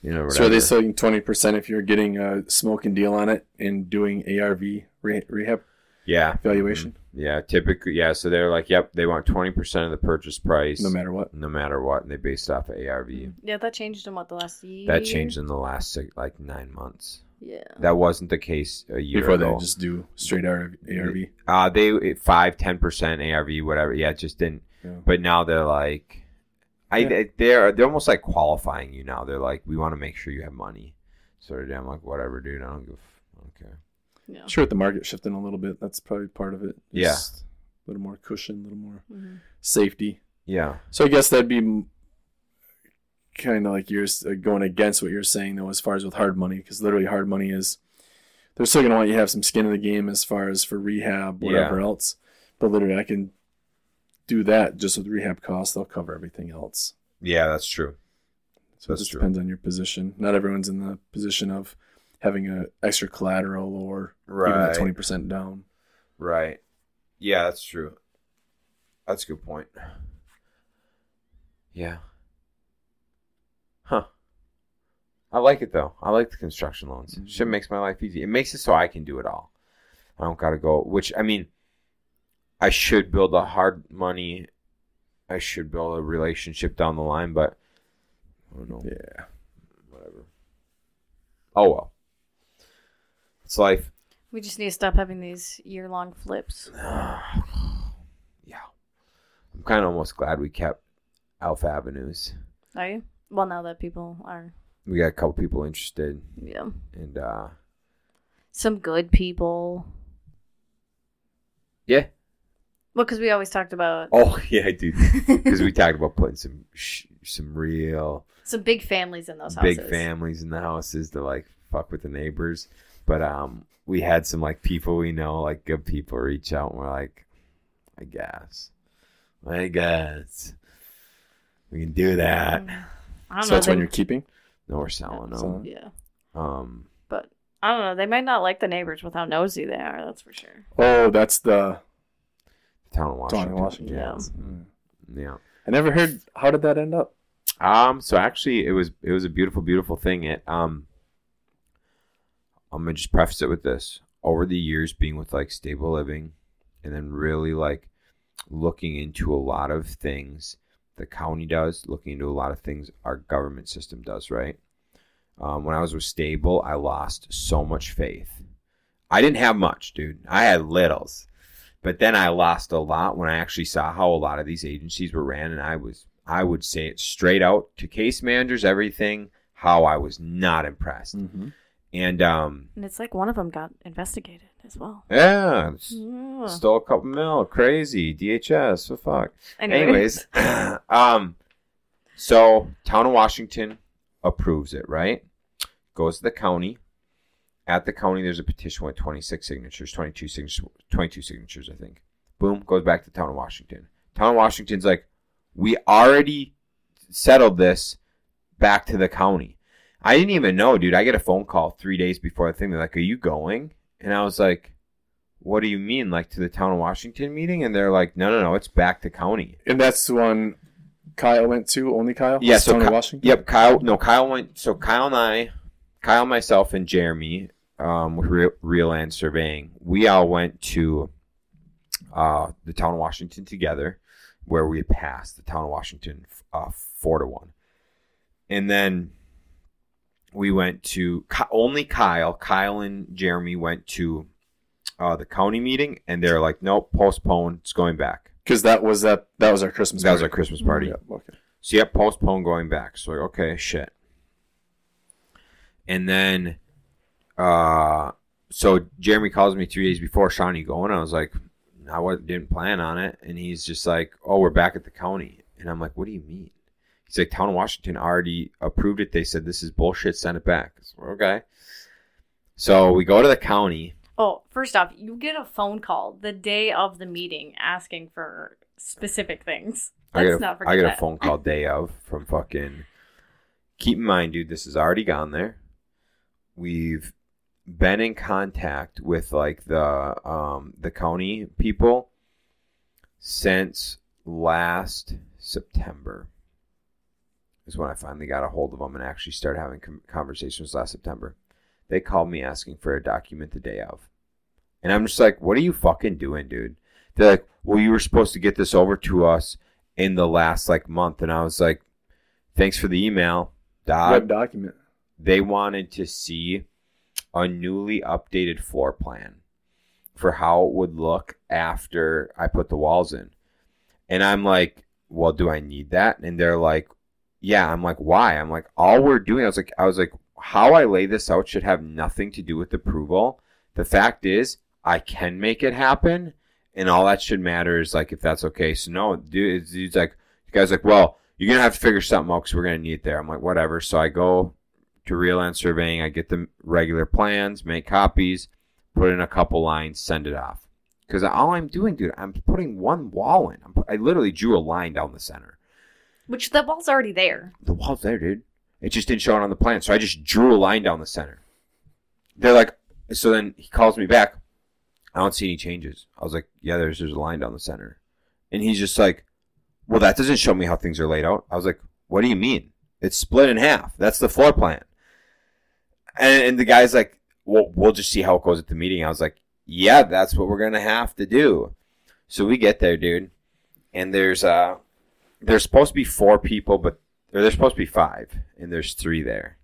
You know, So are they whatever. selling twenty percent if you're getting a smoking deal on it and doing ARV re- rehab yeah. valuation, mm-hmm. Yeah. Typically, yeah. So they're like, yep, they want 20% of the purchase price no matter what? no matter what. And they based off of ARV. Mm-hmm. Yeah, that changed in what the last year. That changed in the last like nine months. Yeah. That wasn't the case a year Before ago. they just do straight ARV. ARV. Uh, they five, ten percent ARV, whatever. Yeah, it just didn't. Yeah. But now they're like, I Yeah. they're they're almost like qualifying you now. They're like, we want to make sure you have money. So I'm like, whatever, dude. I don't give. I don't care. Yeah. Sure, with the market shifting a little bit, that's probably part of it. Yeah. A little more cushion, a little more Mhm. safety. Yeah, So I guess that'd be kind of like you're uh, going against what you're saying though, as far as with hard money, because literally hard money is they're still gonna want you to have some skin in the game as far as for rehab, whatever else. But literally, I can do that just with rehab costs. They'll cover everything else. yeah, that's true. So That's it just true. depends on your position. Not everyone's in the position of having a extra collateral or even Right. that twenty percent down. Right. Yeah, that's true. That's a good point. Yeah. Huh. I like it though. I like the construction loans. Mhm. Shit makes my life easy. It makes it so I can do it all. I don't gotta go. Which I mean, I should build a hard money. I should build a relationship down the line, but I don't know. Yeah. Whatever. Oh well. It's life. We just need to stop having these year long flips. yeah. I'm kind of almost glad we kept Alpha Avenues. Are you? Well, now that people are, We got a couple people interested, yeah, and uh, some good people. yeah. Well, because we always talked about Oh yeah, dude. Because we talked about putting some sh- some real some big families in those houses. big families in the houses to like fuck with the neighbors, but um, we had some like people we know, like good people, reach out and we're like, I guess, I guess we can do that. Mm. I don't So know. that's They, when you're keeping. No, we're selling them. selling. yeah, Um, but I don't know. They might not like the neighbors with how nosy they are. That's for sure. Oh, that's the town of Washington. Town of Washington. Yeah. Mm. Yeah. I never heard. How did that end up? Um. So actually, it was it was a beautiful, beautiful thing. It um. I'm gonna just preface it with this: over the years, being with like stable living, and then really like looking into a lot of things the county does, looking into a lot of things our government system does. Right. Um, when I was with stable, I lost so much faith. I didn't have much, dude. I had littles. But then I lost a lot when I actually saw how a lot of these agencies were ran, and I was I would say it straight out to case managers, everything, how I was not impressed. Mm-hmm. And um, And it's like one of them got investigated as well. yeah, Yeah. stole a couple mil, crazy DHS. What the fuck? Anyways. Anyways, um, so town of Washington approves it, right? Goes to the county. At the county, there's a petition with 26 signatures, 22 signatures, 22 signatures, I think. Boom, goes back to town of Washington. Town of Washington's like, we already settled this back to the county. I didn't even know, dude. I get a phone call three days before the thing. They're like, "Are you going?" And I was like, "What do you mean, like to the town of Washington meeting?" And they're like, "No, no, no, it's back to county." And that's the one Kyle went to. Only Kyle. Yeah, so Tony Ky- Washington. Yep, Kyle. No, Kyle went. So Kyle and I, Kyle, myself, and Jeremy, um, with Real, Real Land Surveying, we all went to uh, the town of Washington together, where we passed the town of Washington uh, four to one, and then we went to only Kyle. Kyle and Jeremy went to uh, the county meeting, and they're like, "Nope, postpone. It's going back." Because that was that. That was our Christmas. That was our party. Christmas party. Yeah, okay. So yeah, postpone going back. So like, okay, shit. And then uh, so Jeremy calls me three days before. Shaun, you going? I was like, I didn't plan on it, and he's just like, oh, we're back at the county, and I'm like, what do you mean? He's like, Town of Washington already approved it. They said this is bullshit. Send it back. Said, okay. So we go to the county. Oh, first off, you get a phone call the day of the meeting asking for specific things. I Let's get, a, not forget I get that. a phone call day of from fucking. Keep in mind, dude, this has already gone there. We've been in contact with like the um the county people since last September. Is when I finally got a hold of them and actually started having com- conversations last September. They called me asking for a document the day of. And I'm just like, what are you fucking doing, dude? They're like, well, you were supposed to get this over to us in the last like month. And I was like, thanks for the email. Web document. They wanted to see a newly updated floor plan for how it would look after I put the walls in. And I'm like, well, do I need that? And they're like, yeah. I'm like, why? I'm like, all we're doing, I was like, I was like, how I lay this out should have nothing to do with approval. The fact is, I can make it happen, and all that should matter is like if that's okay. So no, dude, dude's like, the guy's like, well, you're gonna have to figure something out because we're gonna need it there. I'm like, whatever. So I go to Real Land Surveying. I get the regular plans, make copies, put in a couple lines, send it off. Because all I'm doing, dude, I'm putting one wall in. I'm, I literally drew a line down the center. Which the wall's already there. The wall's there, dude. It just didn't show it on the plan, so I just drew a line down the center. They're like, so then he calls me back. I don't see any changes. I was like, yeah, there's there's a line down the center, and he's just like, well, that doesn't show me how things are laid out. I was like, what do you mean? It's split in half. That's the floor plan. And, and the guy's like, well, we'll just see how it goes at the meeting. I was like, yeah, that's what we're gonna have to do. So we get there, dude, and there's uh, there's supposed to be four people, but there's supposed to be five, and there's three there,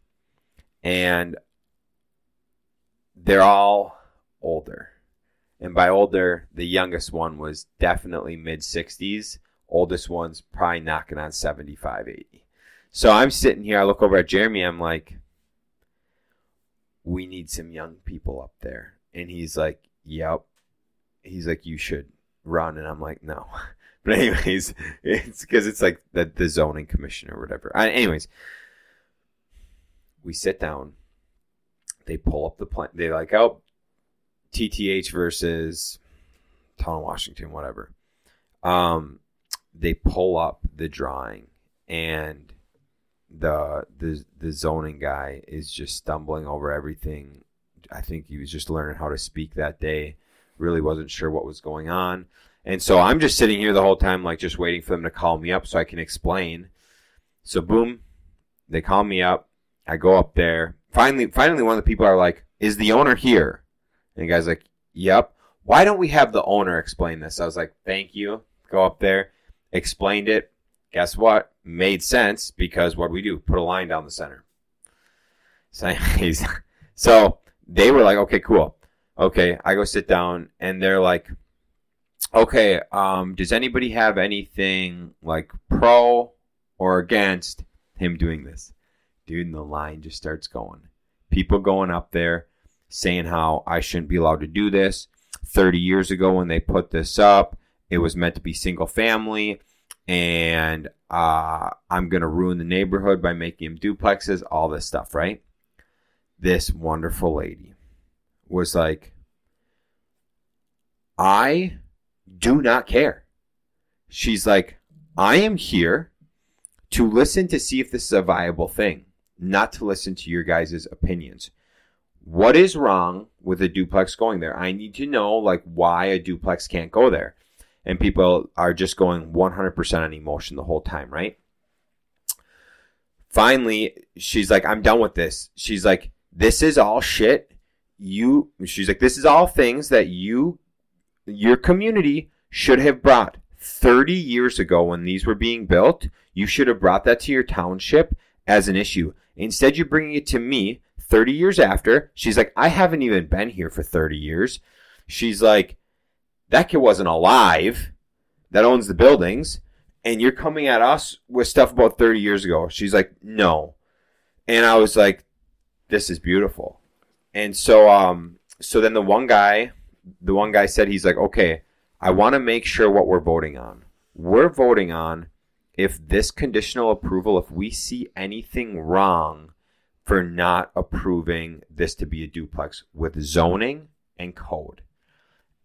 and they're all older. And by older, the youngest one was definitely mid 60s. Oldest one's probably knocking on 75, 80. So I'm sitting here, I look over at Jeremy, I'm like, we need some young people up there. And he's like, yep. He's like, you should run. And I'm like, no. But anyways, it's because it's like the, the zoning commission or whatever. I, anyways, we sit down. They pull up the plan. They like, oh, TTH versus Town Washington, whatever. Um, they pull up the drawing, and the the the zoning guy is just stumbling over everything. I think he was just learning how to speak that day. Really wasn't sure what was going on. And so I'm just sitting here the whole time, like just waiting for them to call me up so I can explain. So boom, they call me up. I go up there. Finally, finally, one of the people are like, "Is the owner here?" And the guy's like, "Yep." Why don't we have the owner explain this? I was like, "Thank you." Go up there, explained it. Guess what? Made sense because what do we do? Put a line down the center. So, so they were like, "Okay, cool." Okay, I go sit down, and they're like, okay, um, does anybody have anything like pro or against him doing this? Dude, and the line just starts going. People going up there saying how I shouldn't be allowed to do this. 30 years ago, when they put this up, it was meant to be single family, and uh, I'm going to ruin the neighborhood by making them duplexes, all this stuff, right? This wonderful lady was like, I do not care. She's like, I am here to listen to see if this is a viable thing, not to listen to your guys' opinions. What is wrong with a duplex going there? I need to know like why a duplex can't go there. And people are just going 100% on emotion the whole time, right? Finally, she's like, I'm done with this. She's like, this is all shit. You, she's like, this is all things that you, your community should have brought 30 years ago when these were being built. You should have brought that to your township as an issue. Instead, you're bringing it to me 30 years after. She's like, I haven't even been here for 30 years. She's like, that kid wasn't alive that owns the buildings. And you're coming at us with stuff about 30 years ago. She's like, no. And I was like, this is beautiful. and so um so then the one guy the one guy said he's like okay i want to make sure what we're voting on. We're voting on if this conditional approval if we see anything wrong for not approving this to be a duplex with zoning and code.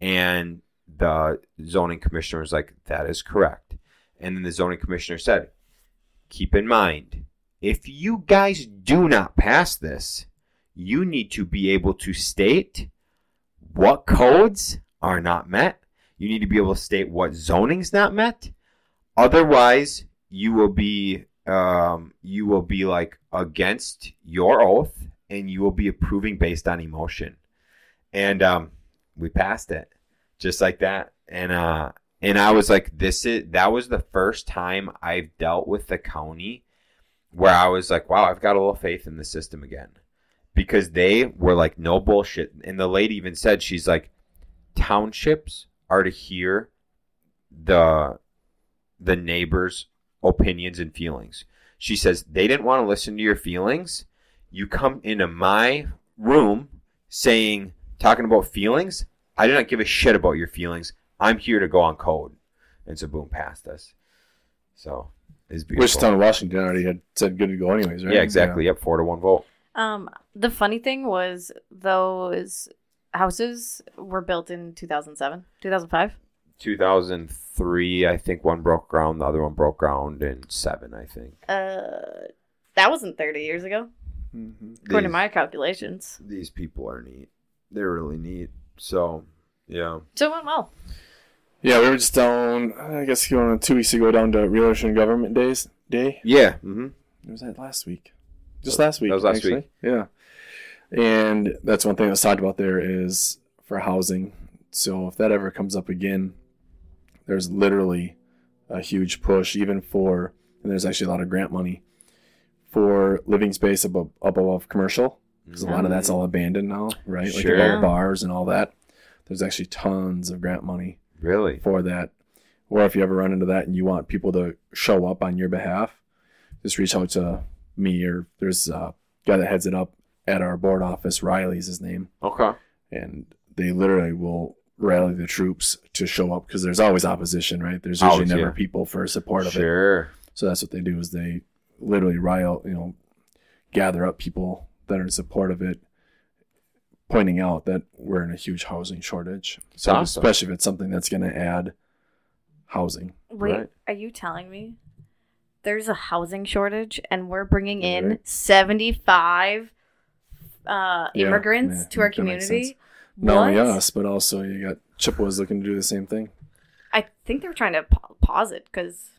And the zoning commissioner was like that is correct. And then the zoning commissioner said keep in mind if you guys do not pass this you need to be able to state what codes are not met. You need to be able to state what zoning's not met. Otherwise, you will be um, you will be like against your oath, and you will be approving based on emotion. And um, we passed it just like that. And uh, and I was like, this is that was the first time I've dealt with the county where I was like, wow, I've got a little faith in the system again because they were like no bullshit. And the lady even said she's like townships are to hear the the neighbors opinions and feelings. She says they didn't want to listen to your feelings. You come into my room saying talking about feelings. I do not give a shit about your feelings. I'm here to go on code. And so boom passed us. So it's beautiful. Wichita and Washington already had said good to go anyways, right? yeah exactly. Yep four to one vote Um, the funny thing was those houses were built in 2007, 2005. 2003, I think one broke ground, the other one broke ground in seven, I think. Uh, that wasn't 30 years ago, Mhm. according to my calculations. these people are neat. They're really neat. So, yeah. So it went well. Yeah, we were just down. I guess going two weeks ago down to Realtors and Government Days Day. Yeah. hmm Or was that last week? Just last week. That was last actually. week. Yeah. And that's one thing that's talked about there is for housing. So if that ever comes up again, there's literally a huge push, even for, and there's actually a lot of grant money for living space above, up above commercial. Because a lot of that's mm-hmm. all abandoned now, right? Like Sure. all the bars and all that. There's actually tons of grant money Really? for that. Or if you ever run into that and you want people to show up on your behalf, just reach out to me or there's a guy that heads it up at our board office. Riley's his name, Okay. and they literally will rally the troops to show up because there's always opposition, right? There's Always, usually never yeah. people for support of it. Sure. So that's what they do is they literally rile, you know, gather up people that are in support of it, pointing out that we're in a huge housing shortage. So awesome. especially if it's something that's going to add housing. Wait, Right. are you telling me there's a housing shortage and we're bringing in Right. 75 uh, immigrants yeah, to our community? Not only us, but also you got Chippewas looking to do the same thing. I think they were trying to pa- pause it because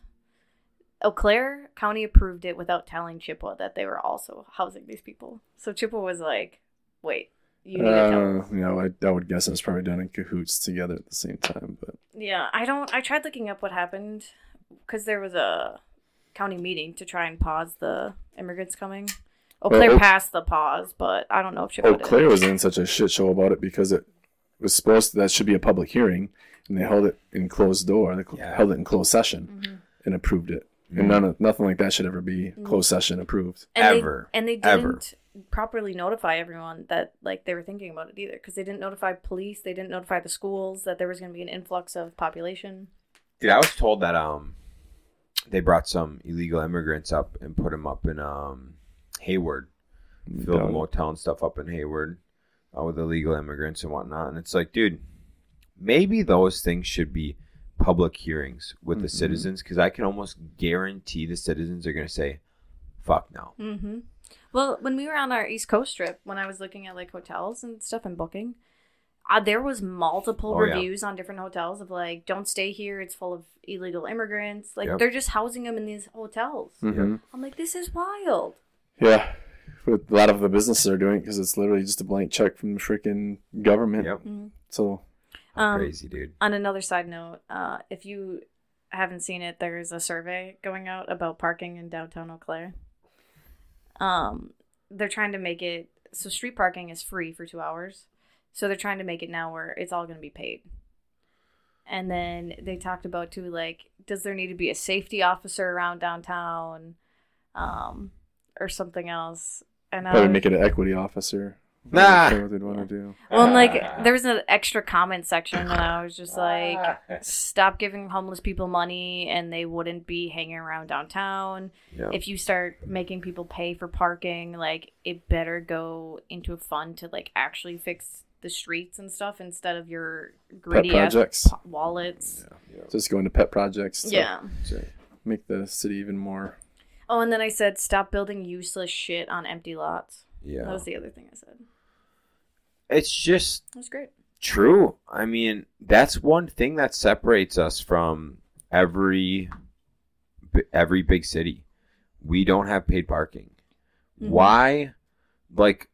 Eau Claire County approved it without telling Chippewa that they were also housing these people. So Chippewa was like, "Wait, you need to tell Uh, us." you know, I, I would guess it was probably done in cahoots together at the same time. But Yeah, I don't. I tried looking up what happened because there was a county meeting to try and pause the immigrants coming. Eau Claire Eau- passed the pause, but I don't know if she. Eau. Claire was in such a shit show about it because it was supposed to, that should be a public hearing, and they held it in closed door. They cl- Yeah. held it in closed session Mhm. and approved it. Mhm. And none of, nothing like that should ever be closed session approved. and Ever. They, and they Ever. didn't properly notify everyone that like they were thinking about it either because they didn't notify police. They didn't notify the schools that there was going to be an influx of population. Dude, I was told that um, they brought some illegal immigrants up and put them up in um, Hayward, filled the motel and stuff up in Hayward uh, with illegal immigrants and whatnot. And it's like, dude, maybe those things should be public hearings with the Mhm. citizens because I can almost guarantee the citizens are going to say, "Fuck no." Mm-hmm. Well, when we were on our East Coast trip, when I was looking at like hotels and stuff and booking, uh, there was multiple Oh, yeah. reviews on different hotels of like, "Don't stay here; it's full of illegal immigrants." Like Yep. they're just housing them in these hotels. Mhm. I'm like, this is wild. Yeah. But a lot of the businesses are doing it because it's literally just a blank check from the freaking government. Yep, So Um, crazy, dude. On another side note, uh, if you haven't seen it, there's a survey going out about parking in downtown Eau Claire. Um, they're trying to make it so street parking is free for two hours. So they're trying to make it now where it's all going to be paid. And then they talked about too, like, does there need to be a safety officer around downtown, um, or something else? And I probably was- make it an equity officer. I don't Nah. care what they'd want to do. Well, and like there was an extra comment section, and I was just like, stop giving homeless people money, and they wouldn't be hanging around downtown. Yeah. If you start making people pay for parking, like it better go into a fund to like actually fix the streets and stuff instead of your gritty ass projects. po- wallets. Just going to pet projects. to Yeah. Make the city even more. Oh, and then I said, stop building useless shit on empty lots. Yeah. That was the other thing I said. It's just That's great. True. I mean, that's one thing that separates us from every every big city. We don't have paid parking. Mhm. Why? Like,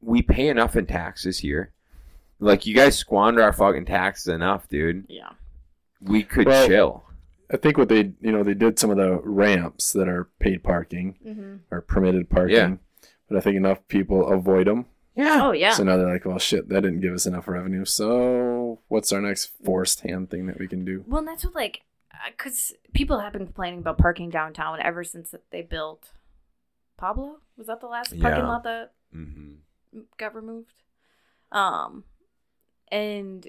we pay enough in taxes here. Like, you guys squander our fucking taxes enough, dude. Yeah. We could Well- chill. I think what they, you know, they did some of the ramps that are paid parking Mm-hmm. or permitted parking, Yeah. but I think enough people avoid them. Yeah. Oh yeah. So now they're like, well, shit, that didn't give us enough revenue. So what's our next forced hand thing that we can do? Well, and that's what like, because people have been complaining about parking downtown ever since they built Pablo. Was that the last parking Yeah. lot that hmm got removed? Um, and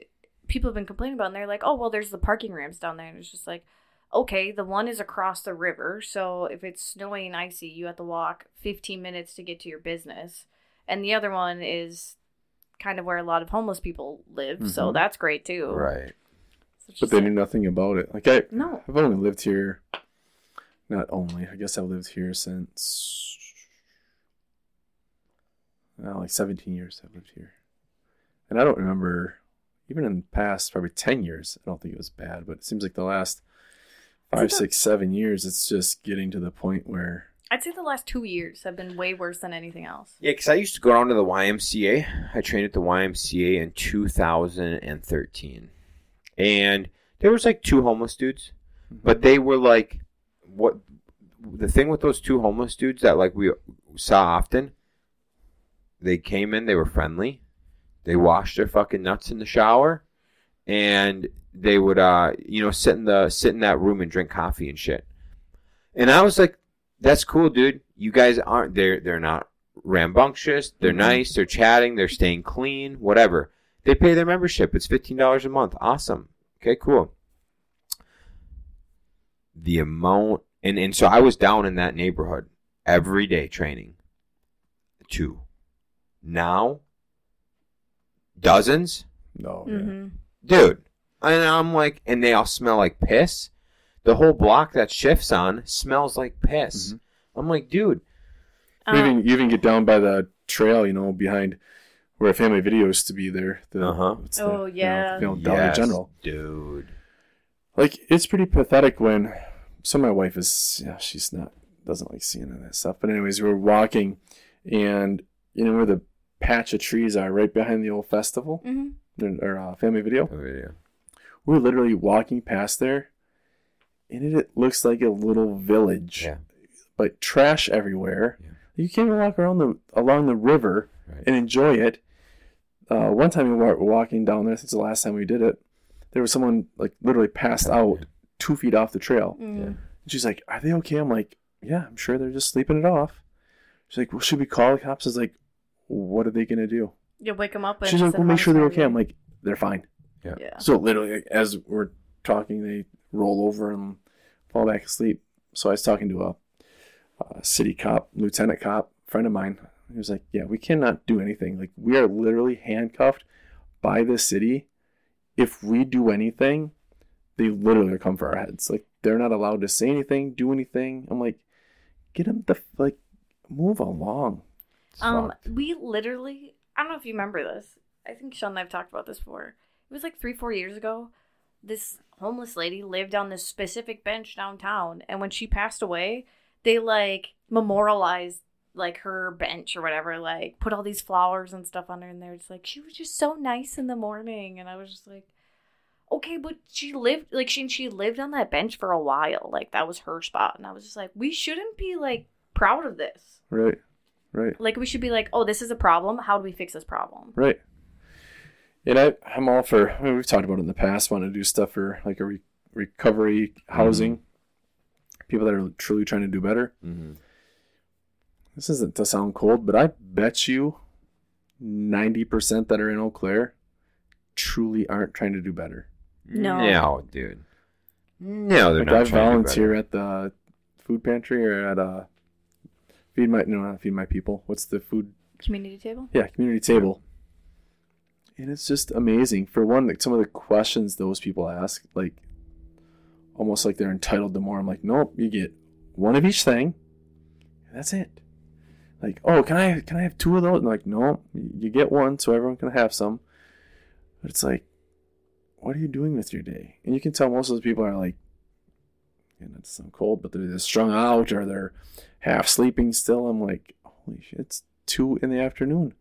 people have been complaining about, it, and they're like, "Oh, well, there's the parking ramps down there," and it's just like, okay, the one is across the river, so if it's snowy and icy, you have to walk 15 minutes to get to your business, and the other one is kind of where a lot of homeless people live, so Mhm. that's great too. Right. So But they like- knew nothing about it. Like I, no. I've only lived here. Not only, I guess I've lived here since. Well, like 17 years I've lived here. And I don't remember, even in the past, probably 10 years, I don't think it was bad, but it seems like the last five, the- six, seven years, it's just getting to the point where. I'd say the last two years have been way worse than anything else. Yeah, because I used to go down to the YMCA. I trained at the YMCA in 2013. And there was like two homeless dudes, mm-hmm. but they were like, what? The thing with those two homeless dudes that like we saw often, they came in, they were friendly, they washed their fucking nuts in the shower, and they would uh you know sit in the sit in that room and drink coffee and shit. And I was like, that's cool, dude. You guys aren't they're they're not rambunctious. They're Mhm. nice. They're chatting. They're staying clean. Whatever. They pay their membership. It's fifteen dollars a month. Awesome. Okay, cool. The amount and and so I was down in that neighborhood every day training. Two. Now. Dozens, No. Mm-hmm. dude. And I'm like, and they all smell like piss. The whole block that shifts on smells like piss. Mhm. I'm like, dude, Um, You even you even get down by the trail, you know, behind where Family Video used to be there. The, Uh-huh. the- Oh, you know, yeah. you know, Dollar Yes, General. dude. Like it's pretty pathetic when. So my wife is yeah, she's not doesn't like seeing that stuff. But anyways, we were walking, and you know where the patch of trees are right behind the old festival mhm. or, or uh, Family Video. Oh, yeah. We're literally walking past there, and it, it looks like a little village. Yeah. But trash everywhere. Yeah. You can't even walk around the along the river Right. and enjoy it. Uh, one time we were walking down there. I think it's the last time we did it. There was someone like literally passed out two feet off the trail. Mm. And she's like, "Are they okay?" I'm like, "Yeah, I'm sure they're just sleeping it off." She's like, "Well, should we call the cops?" I was like, "What are they gonna do?" You wake them up. And She's like, "We'll make sure they're okay." I'm like, "They're fine." yeah. So literally, as we're talking, they roll over and fall back asleep. So I was talking to a, a city cop, lieutenant cop, friend of mine. He was like, "Yeah, we cannot do anything. Like we are literally handcuffed by the city. If we do anything, they literally come for our heads. Like they're not allowed to say anything, do anything." I'm like, "Get them the like, move along." Um, we literally, I don't know if you remember this. I think Shaun and I've talked about this before. It was like three, four years ago. This homeless lady lived on this specific bench downtown, and when she passed away, they like memorialized like her bench or whatever, like put all these flowers and stuff on her, and they're just like, she was just so nice in the morning, and I was just like. Okay, but she lived like she she lived on that bench for a while. Like that was her spot, and I was just like, we shouldn't be like proud of this. Right, right. Like we should be like, oh, this is a problem. How do we fix this problem? Right. And I, I'm all for. I mean, we've talked about it in the past. Want to do stuff for like a re- recovery housing. People that are truly trying to do better. Mhm. This isn't to sound cold, but I bet you 90% that are in Eau Claire truly aren't trying to do better. No. No, dude. No, they're Like not. I trying to do volunteer at the food pantry or at uh feed my no not feed my people. What's the food Community table. yeah, community table. And it's just amazing. For one, like some of the questions those people ask, like almost like they're entitled to more. I'm like, nope, you get one of each thing. And that's it. Like, oh, can I can I have two of those? And like, no, you get one, so everyone can have some. But it's like, what are you doing with your day? And you can tell most of those people are like, and it's so cold, but they're, they're strung out or they're half sleeping still. I'm like, holy shit, it's two in the afternoon.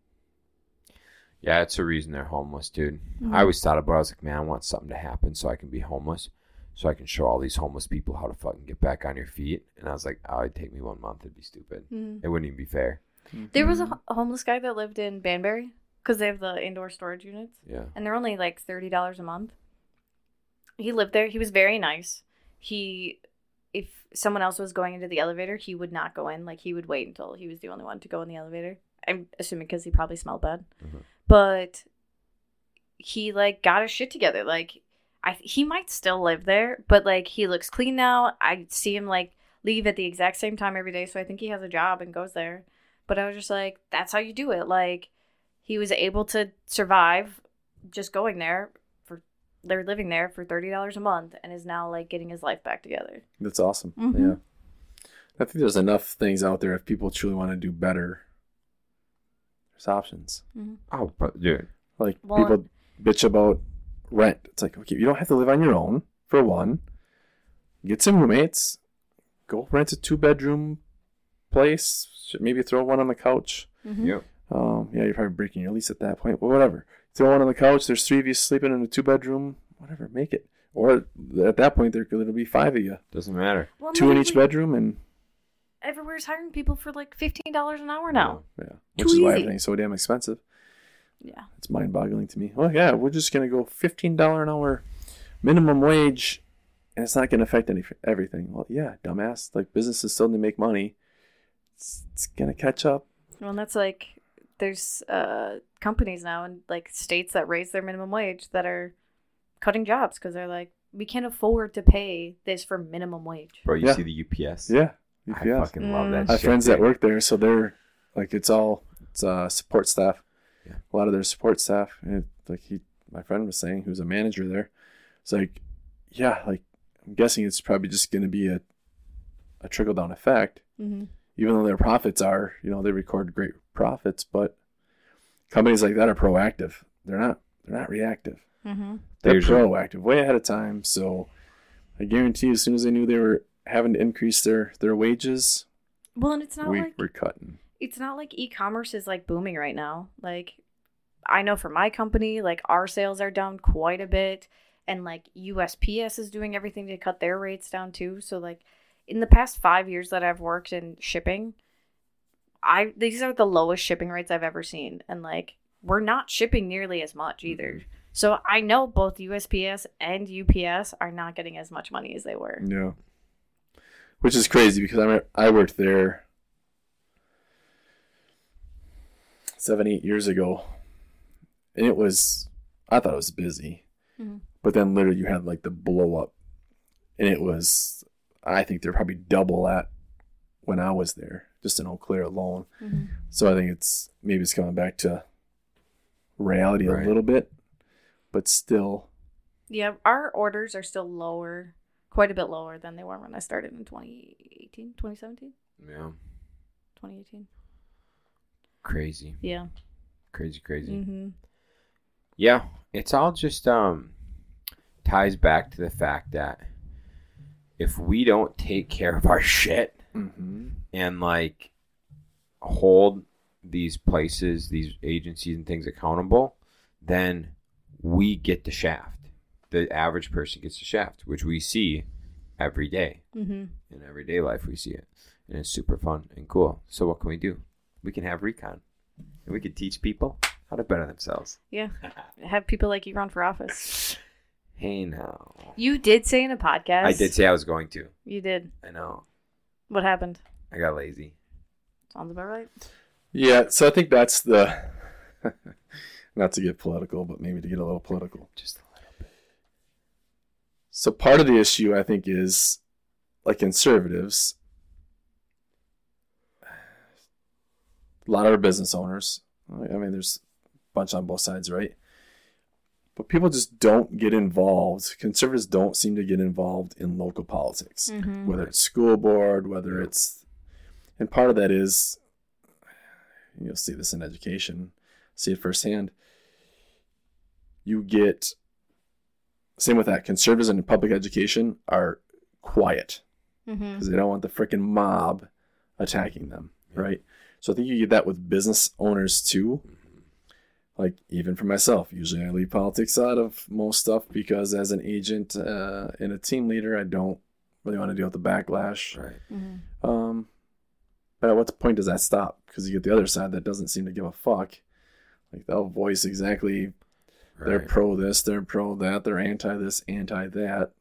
Yeah, it's a reason they're homeless, dude. Mhm. I always thought about. it. I was like, man, I want something to happen so I can be homeless, so I can show all these homeless people how to fucking get back on your feet. And I was like, oh, it'd take me one month. It'd be stupid. Mhm. It wouldn't even be fair. There was a, a homeless guy that lived in Banbury because they have the indoor storage units, Yeah. and they're only like thirty dollars a month. He lived there. He was very nice. He, if someone else was going into the elevator, he would not go in. Like he would wait until he was the only one to go in the elevator. I'm assuming because he probably smelled bad, Mhm. but he like got his shit together. Like I, he might still live there, but like he looks clean now. I see him like leave at the exact same time every day, so I think he has a job and goes there. But I was just like, that's how you do it. Like he was able to survive just going there they're living there for thirty dollars a month and is now like getting his life back together. That's awesome. Mhm. Yeah. I think there's enough things out there if people truly want to do better. There's options. Oh, but dude. Like Well- people bitch about rent. It's like, okay, you don't have to live on your own, for one. Get some roommates. Go rent a two bedroom place. Maybe throw one on the couch. Mm-hmm. Yep. Um, yeah, you're probably breaking your lease at that point, but whatever. Throw one on the couch. There's three of you sleeping in a two bedroom. Whatever, make it. Or at that point, there could be five of you, Doesn't matter. Well, two in each maybe bedroom, and Everywhere's hiring people for like fifteen dollars an hour now. yeah, Too which is why easy. everything's so damn expensive. Yeah. It's mind boggling to me. Well, yeah, we're just gonna go fifteen dollar an hour minimum wage, and it's not gonna affect any everything. Well, yeah, dumbass. Like businesses still need to make money. It's, it's gonna catch up. Well, that's like there's uh companies now in like states that raise their minimum wage that are cutting jobs because they're like we can't afford to pay this for minimum wage. Bro, you Yeah. see the UPS? Yeah, UPS. I yeah. fucking love Mm. that I have shit, friends that work there, so they're like it's all it's uh, support staff. Yeah. A lot of their support staff, and it, like he, my friend was saying, who's a manager there, it's like, yeah, like I'm guessing it's probably just going to be a a trickle down effect. Mm-hmm. Even though their profits are, you know, they record great profits, but companies like that are proactive. They're not. They're not reactive. Mm-hmm. They're There's a- proactive, way ahead of time. So I guarantee, you, as soon as they knew they were having to increase their their wages, Well, and it's not we like we're cutting. it's not like e-commerce is like booming right now. Like I know for my company, like our sales are down quite a bit and like USPS is doing everything to cut their rates down too. So like in the past 5 years that I've worked in shipping, I these are the lowest shipping rates I've ever seen and like we're not shipping nearly as much either. So I know both USPS and UPS are not getting as much money as they were. Yeah. Which is crazy because I I worked there seven, eight years ago. And it was, I thought it was busy. Mhm. But then literally you had like the blow up. And it was, I think they're probably double that when I was there, just in Eau Claire alone. Mm-hmm. So I think it's, maybe it's coming back to reality Right. a little bit, but still, Yeah, our orders are still lower, quite a bit lower than they were when I started in 2018, 2017, Yeah. 2018. Crazy. Yeah. Crazy, crazy. Mm-hmm. Yeah, it's all just um ties back to the fact that if we don't take care of our shit mm-hmm. And like hold these places, these agencies and things accountable, then we get the shaft. The average person gets the shaft, which we see every day. Mm-hmm. In everyday life we see it. And it's super fun and cool. So what can we do? We can have REI-CON. And we can teach people how to better themselves. Yeah. Have people like you run for office. Hey now. You did say in a podcast. I did say I was going to. You did. I know. What happened? I got lazy. Sounds about right. Yeah, so I think that's the Not to get political, but maybe to get a little political. Just a little bit. So part of the issue, I think, is like conservatives. A lot of our business owners. I mean, there's a bunch on both sides, right? But people just don't get involved. Conservatives don't seem to get involved in local politics, Mm-hmm. whether it's school board, whether it's, and part of that is, you'll see this in education, see it firsthand. You get same with that. Conservatives in public education are quiet Mm-hmm. because they don't want the freaking mob attacking them, right? So I think you get that with business owners too. Like even for myself, usually I leave politics out of most stuff because as an agent uh, and a team leader, I don't really want to deal with the backlash. Right. Mm-hmm. Um, but at what point does that stop? Because you get the other side that doesn't seem to give a fuck. Like they'll voice exactly they're pro this, they're pro that, they're anti this, anti that.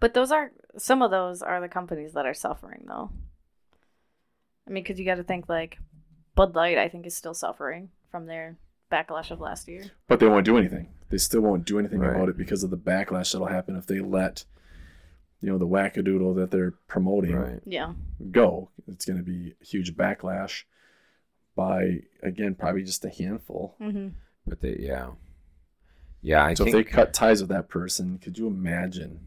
But those are some of those are the companies that are suffering, though. I mean, because you got to think like Bud Light, I think, is still suffering from their backlash of last year. But they won't do anything. They still won't do anything Right. about it because of the backlash that'll happen if they let, you know, the wackadoodle that they're promoting Right. Yeah. go. It's going to be a huge backlash by, again, probably just a handful. Mm-hmm. But they, yeah, yeah. I so think if they cut ties with that person, could you imagine?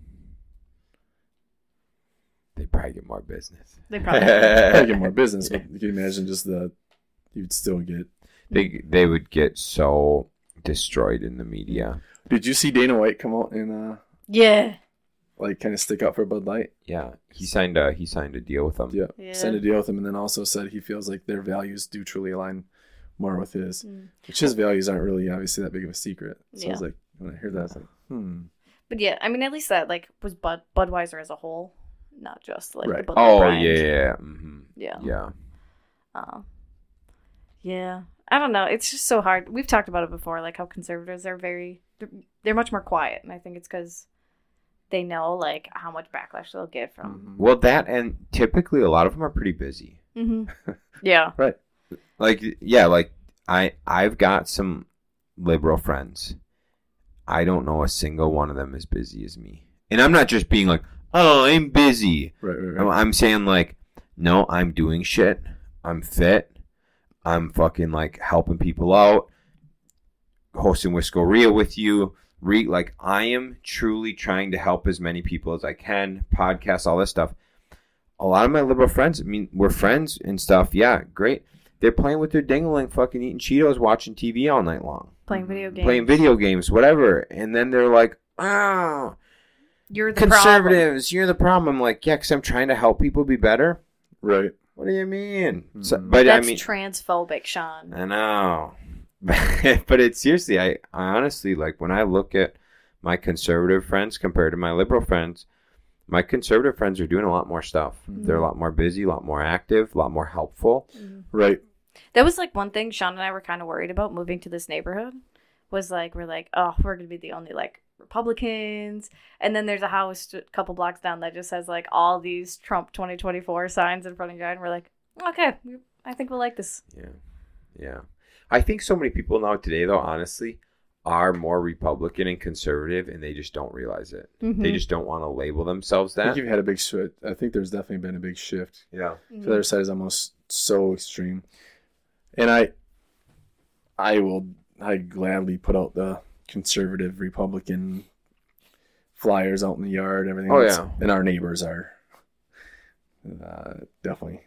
they probably get more business. They probably. Probably get more business, but you can imagine just the, you'd still get. they they would get so destroyed in the media. Did you see Dana White come out in uh, yeah. Like, kind of stick up for Bud Light? Yeah, he signed a he signed a deal with them. Yeah. Yeah. Signed a deal with them, and then also said he feels like their values do truly align more with his. Mm. Which his values aren't really obviously that big of a secret. So I was like, when I heard that, I was like, hmm. But yeah, I mean, at least that like was Bud Budweiser as a whole, not just like the Bud Light Oh brand. yeah, yeah, hmm Yeah. yeah. Uh, yeah. I don't know. It's just so hard. We've talked about it before, like how conservatives are very, they're, they're much more quiet. And I think it's because they know like how much backlash they'll get from. Mhm. Well, that and typically a lot of them are pretty busy. Mm-hmm. yeah. Right. Like yeah, like I I've got some liberal friends. I don't know a single one of them as busy as me. And I'm not just being like, "Oh, I'm busy." Right, right, I'm- right. I'm saying like, "No, I'm doing shit. I'm fit. I'm fucking like helping people out, hosting Wisco REI with you. Re like I am truly trying to help as many people as I can. Podcasts, all this stuff. A lot of my liberal friends, I mean, we're friends and stuff. Yeah, great. They're playing with their dingling, fucking eating Cheetos, watching TV all night long, Playing video games. playing video games, whatever. And then they're like, "Oh, You're the problem. conservatives, you're the problem." I'm like, "Yeah, because I'm trying to help people be better." right. What do you mean? So, Mhm. but That's I mean, transphobic, Shaun. I know, but it's seriously. I, I honestly like when I look at my conservative friends compared to my liberal friends. My conservative friends are doing a lot more stuff. They're a mm-hmm. lot more busy, a lot more active, a lot more helpful. Mm-hmm. Right. That was like one thing Shaun and I were kind of worried about moving to this neighborhood. Was like we're like, oh, we're gonna be the only like Republicans, and then there's a house a couple blocks down that just has like all these Trump 2024 signs in front of you, and we're like, okay, I think we'll like this. Yeah, yeah. I think so many people now today, though, honestly, are more Republican and conservative, and they just don't realize it. Mm-hmm. They just don't want to label themselves I think that. you've had a big shift. I think there's definitely been a big shift. Yeah. The other side is almost so extreme. And I I will I gladly put out the conservative Republican flyers out in the yard, everything. Oh, else. yeah. And our neighbors are uh, definitely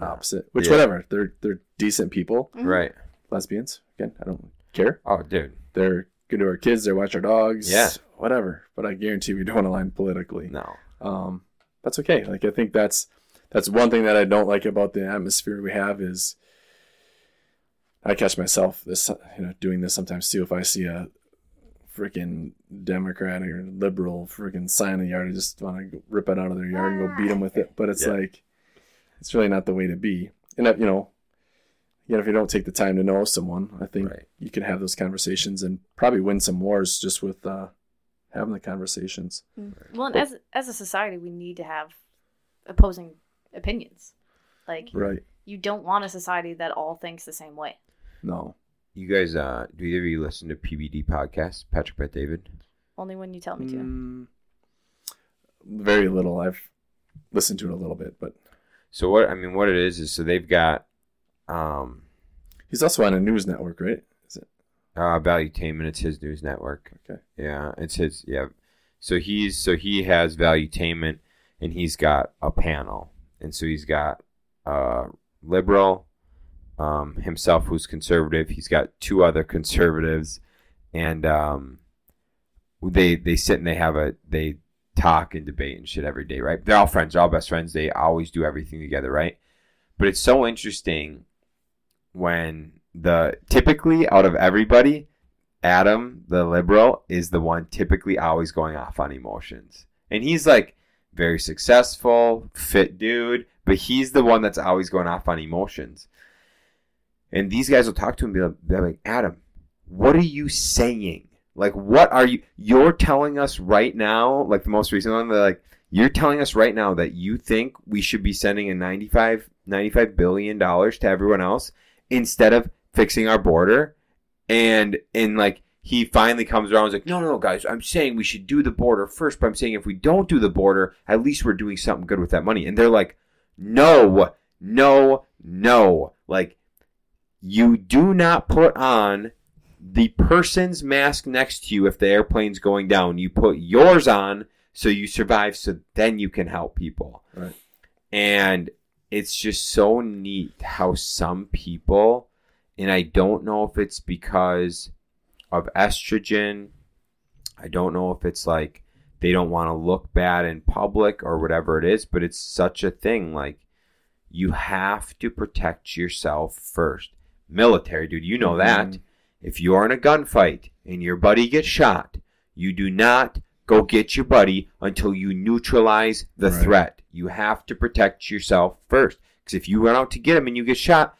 opposite. Which Yeah. whatever. They're they're decent people. Right. Lesbians. Again, I don't care. Oh, dude. They're good to our kids, they watch our dogs. Yeah. Whatever. But I guarantee we don't align politically No. um, that's okay. Like I think that's that's one thing that I don't like about the atmosphere we have is I catch myself this you know doing this sometimes too. If I see a freaking Democrat or liberal freaking sign in the yard, I just want to rip it out of their yard and go beat them with it. But it's Yeah. like it's really not the way to be. And that, you know, you know, if you don't take the time to know someone, I think Right. you can have those conversations and probably win some wars just with uh, having the conversations. Well, and as as a society, we need to have opposing opinions. Like Right. you don't want a society that all thinks the same way. No. You guys, uh, do either of you listen to PBD podcast? Patrick Bet David. Only when you tell me to. Mm, very little. I've listened to it a little bit, but So what I mean, what it is is so they've got um he's also on a news network, right? Is it? uh Valuetainment. It's his news network. Okay. Yeah, it's his. Yeah. So he's so he has Valuetainment, and he's got a panel, and so he's got uh liberal, um himself who's conservative. He's got two other conservatives, and um they they sit and they have a they talk and debate and shit every day, right? They're all friends, they're all best friends. They always do everything together, right? But it's so interesting when the typically out of everybody, Adam, the liberal, is the one typically always going off on emotions. And he's like very successful, fit dude, but he's the one that's always going off on emotions. And these guys will talk to him and be like, Adam, what are you saying? Like, what are you? You're telling us right now, like the most recent one, they're like, you're telling us right now that you think we should be sending a 95, 95 billion dollars to everyone else instead of fixing our border. And, and like, he finally comes around and is like, no, no, no, guys, I'm saying we should do the border first, but I'm saying if we don't do the border, at least we're doing something good with that money. And they're like, no, no, no. Like, you do not put on the person's mask next to you if the airplane's going down. You put yours on so you survive, so then you can help people. Right. And it's just so neat how some people, and I don't know if it's because of estrogen, I don't know if it's like they don't want to look bad in public or whatever it is, but it's such a thing. Like, you have to protect yourself first. Military, dude, you know that. Mhm. If you're in a gunfight and your buddy gets shot, you do not go get your buddy until you neutralize the Right. threat. You have to protect yourself first. Because if you run out to get him and you get shot,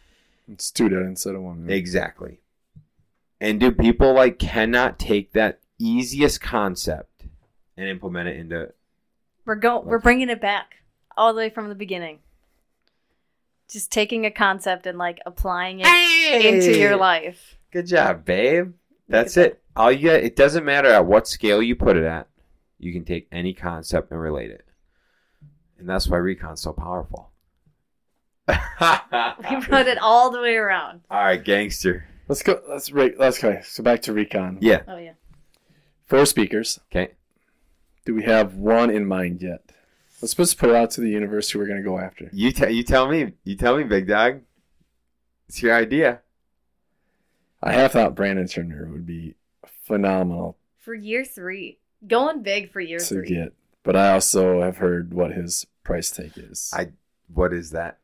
It's two dead instead of one. exactly. And do people like cannot take that easiest concept and implement it into We're go we're bringing it back all the way from the beginning. Just taking a concept and like applying it into your life. Good job, babe. That's it. All you get, it doesn't matter at what scale you put it at. You can take any concept and relate it. And that's why REI-CON's so powerful. We put it all the way around. All right, gangster. Let's go. Let's rate. Let's go. So back to REI-CON. Yeah. Oh yeah. Four speakers. Okay. Do we have one in mind yet? Let's just put it out to the universe who we're going to go after. You tell you tell me. You tell me, big dog. It's your idea. I have thought Brandon Turner would be phenomenal For year three. Going big for year to three. get, but I also have heard what his price tag is. I what is that?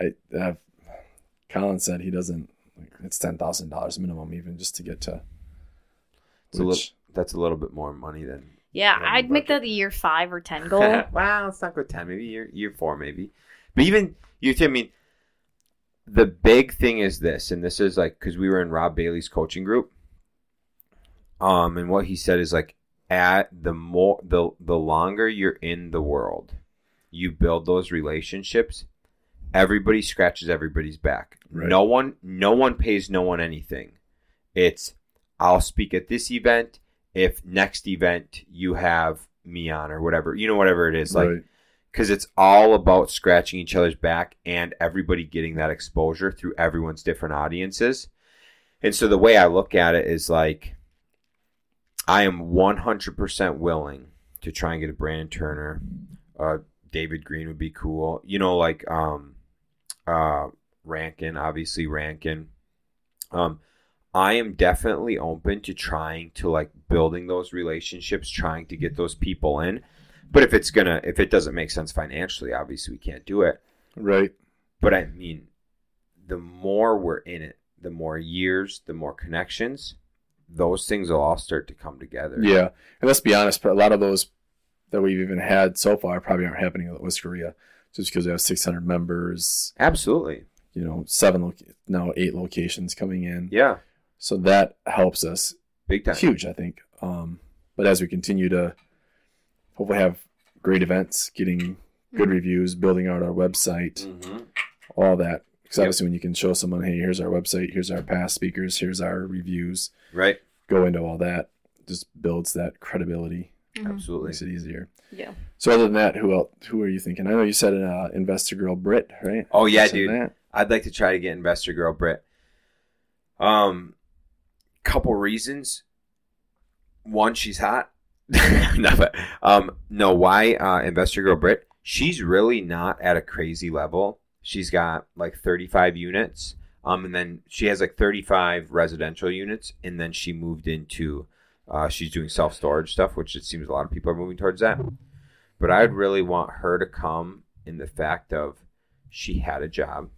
I have. Colin said he doesn't. It's ten thousand dollars minimum, even just to get to. It's a little that's a little bit more money than Yeah, Yeah, I'd make that a year five or ten goal. wow, let's not go ten, maybe year year four, maybe. But even you, I mean, the big thing is this, and this is like because we were in Rob Bailey's coaching group, um, and what he said is like at the more the the longer you're in the world, you build those relationships. Everybody scratches everybody's back. Right. No one, no one pays no one anything. It's I'll speak at this event. If next event you have me on or whatever, you know, whatever it is, like right. because it's all about scratching each other's back and everybody getting that exposure through everyone's different audiences. And so the way I look at it is like, I am 100% willing to try and get a Brandon Turner. Uh, David Greene would be cool. You know, like um, uh, Rankin, obviously Rankin. Um, I am definitely open to trying to like building those relationships, trying to get those people in. But if it's gonna, if it doesn't make sense financially, obviously we can't do it. Right. But I mean, the more we're in it, the more years, the more connections, those things will all start to come together. Yeah, and let's be honest, a lot of those that we've even had so far probably aren't happening at Wisco REI, just because we have 600 members. absolutely. You know, seven loca- now eight locations coming in, Yeah, so that helps us big time. huge, I think. Um, but as we continue to hopefully have great events, getting good Mhm. reviews, building out our website, hmm all that Because obviously, when you can show someone, hey, here's our website, here's our past speakers, here's our reviews, Right. go into all that, just builds that credibility, Mhm. Absolutely. makes it easier. Yeah. So other than that, who else? Who are you thinking? I know you said uh, Investor Girl Brit, right? Oh yeah, You said dude. that. I'd like to try to get Investor Girl Brit. Um, couple reasons. One, she's hot. no, but, um, no. Why uh, Investor Girl Brit? She's really not at a crazy level. She's got like 35 units. Um, and then she has like 35 residential units, and then she moved into. Uh, she's doing self storage stuff, which it seems a lot of people are moving towards that. But I'd really want her to come in the fact of she had a job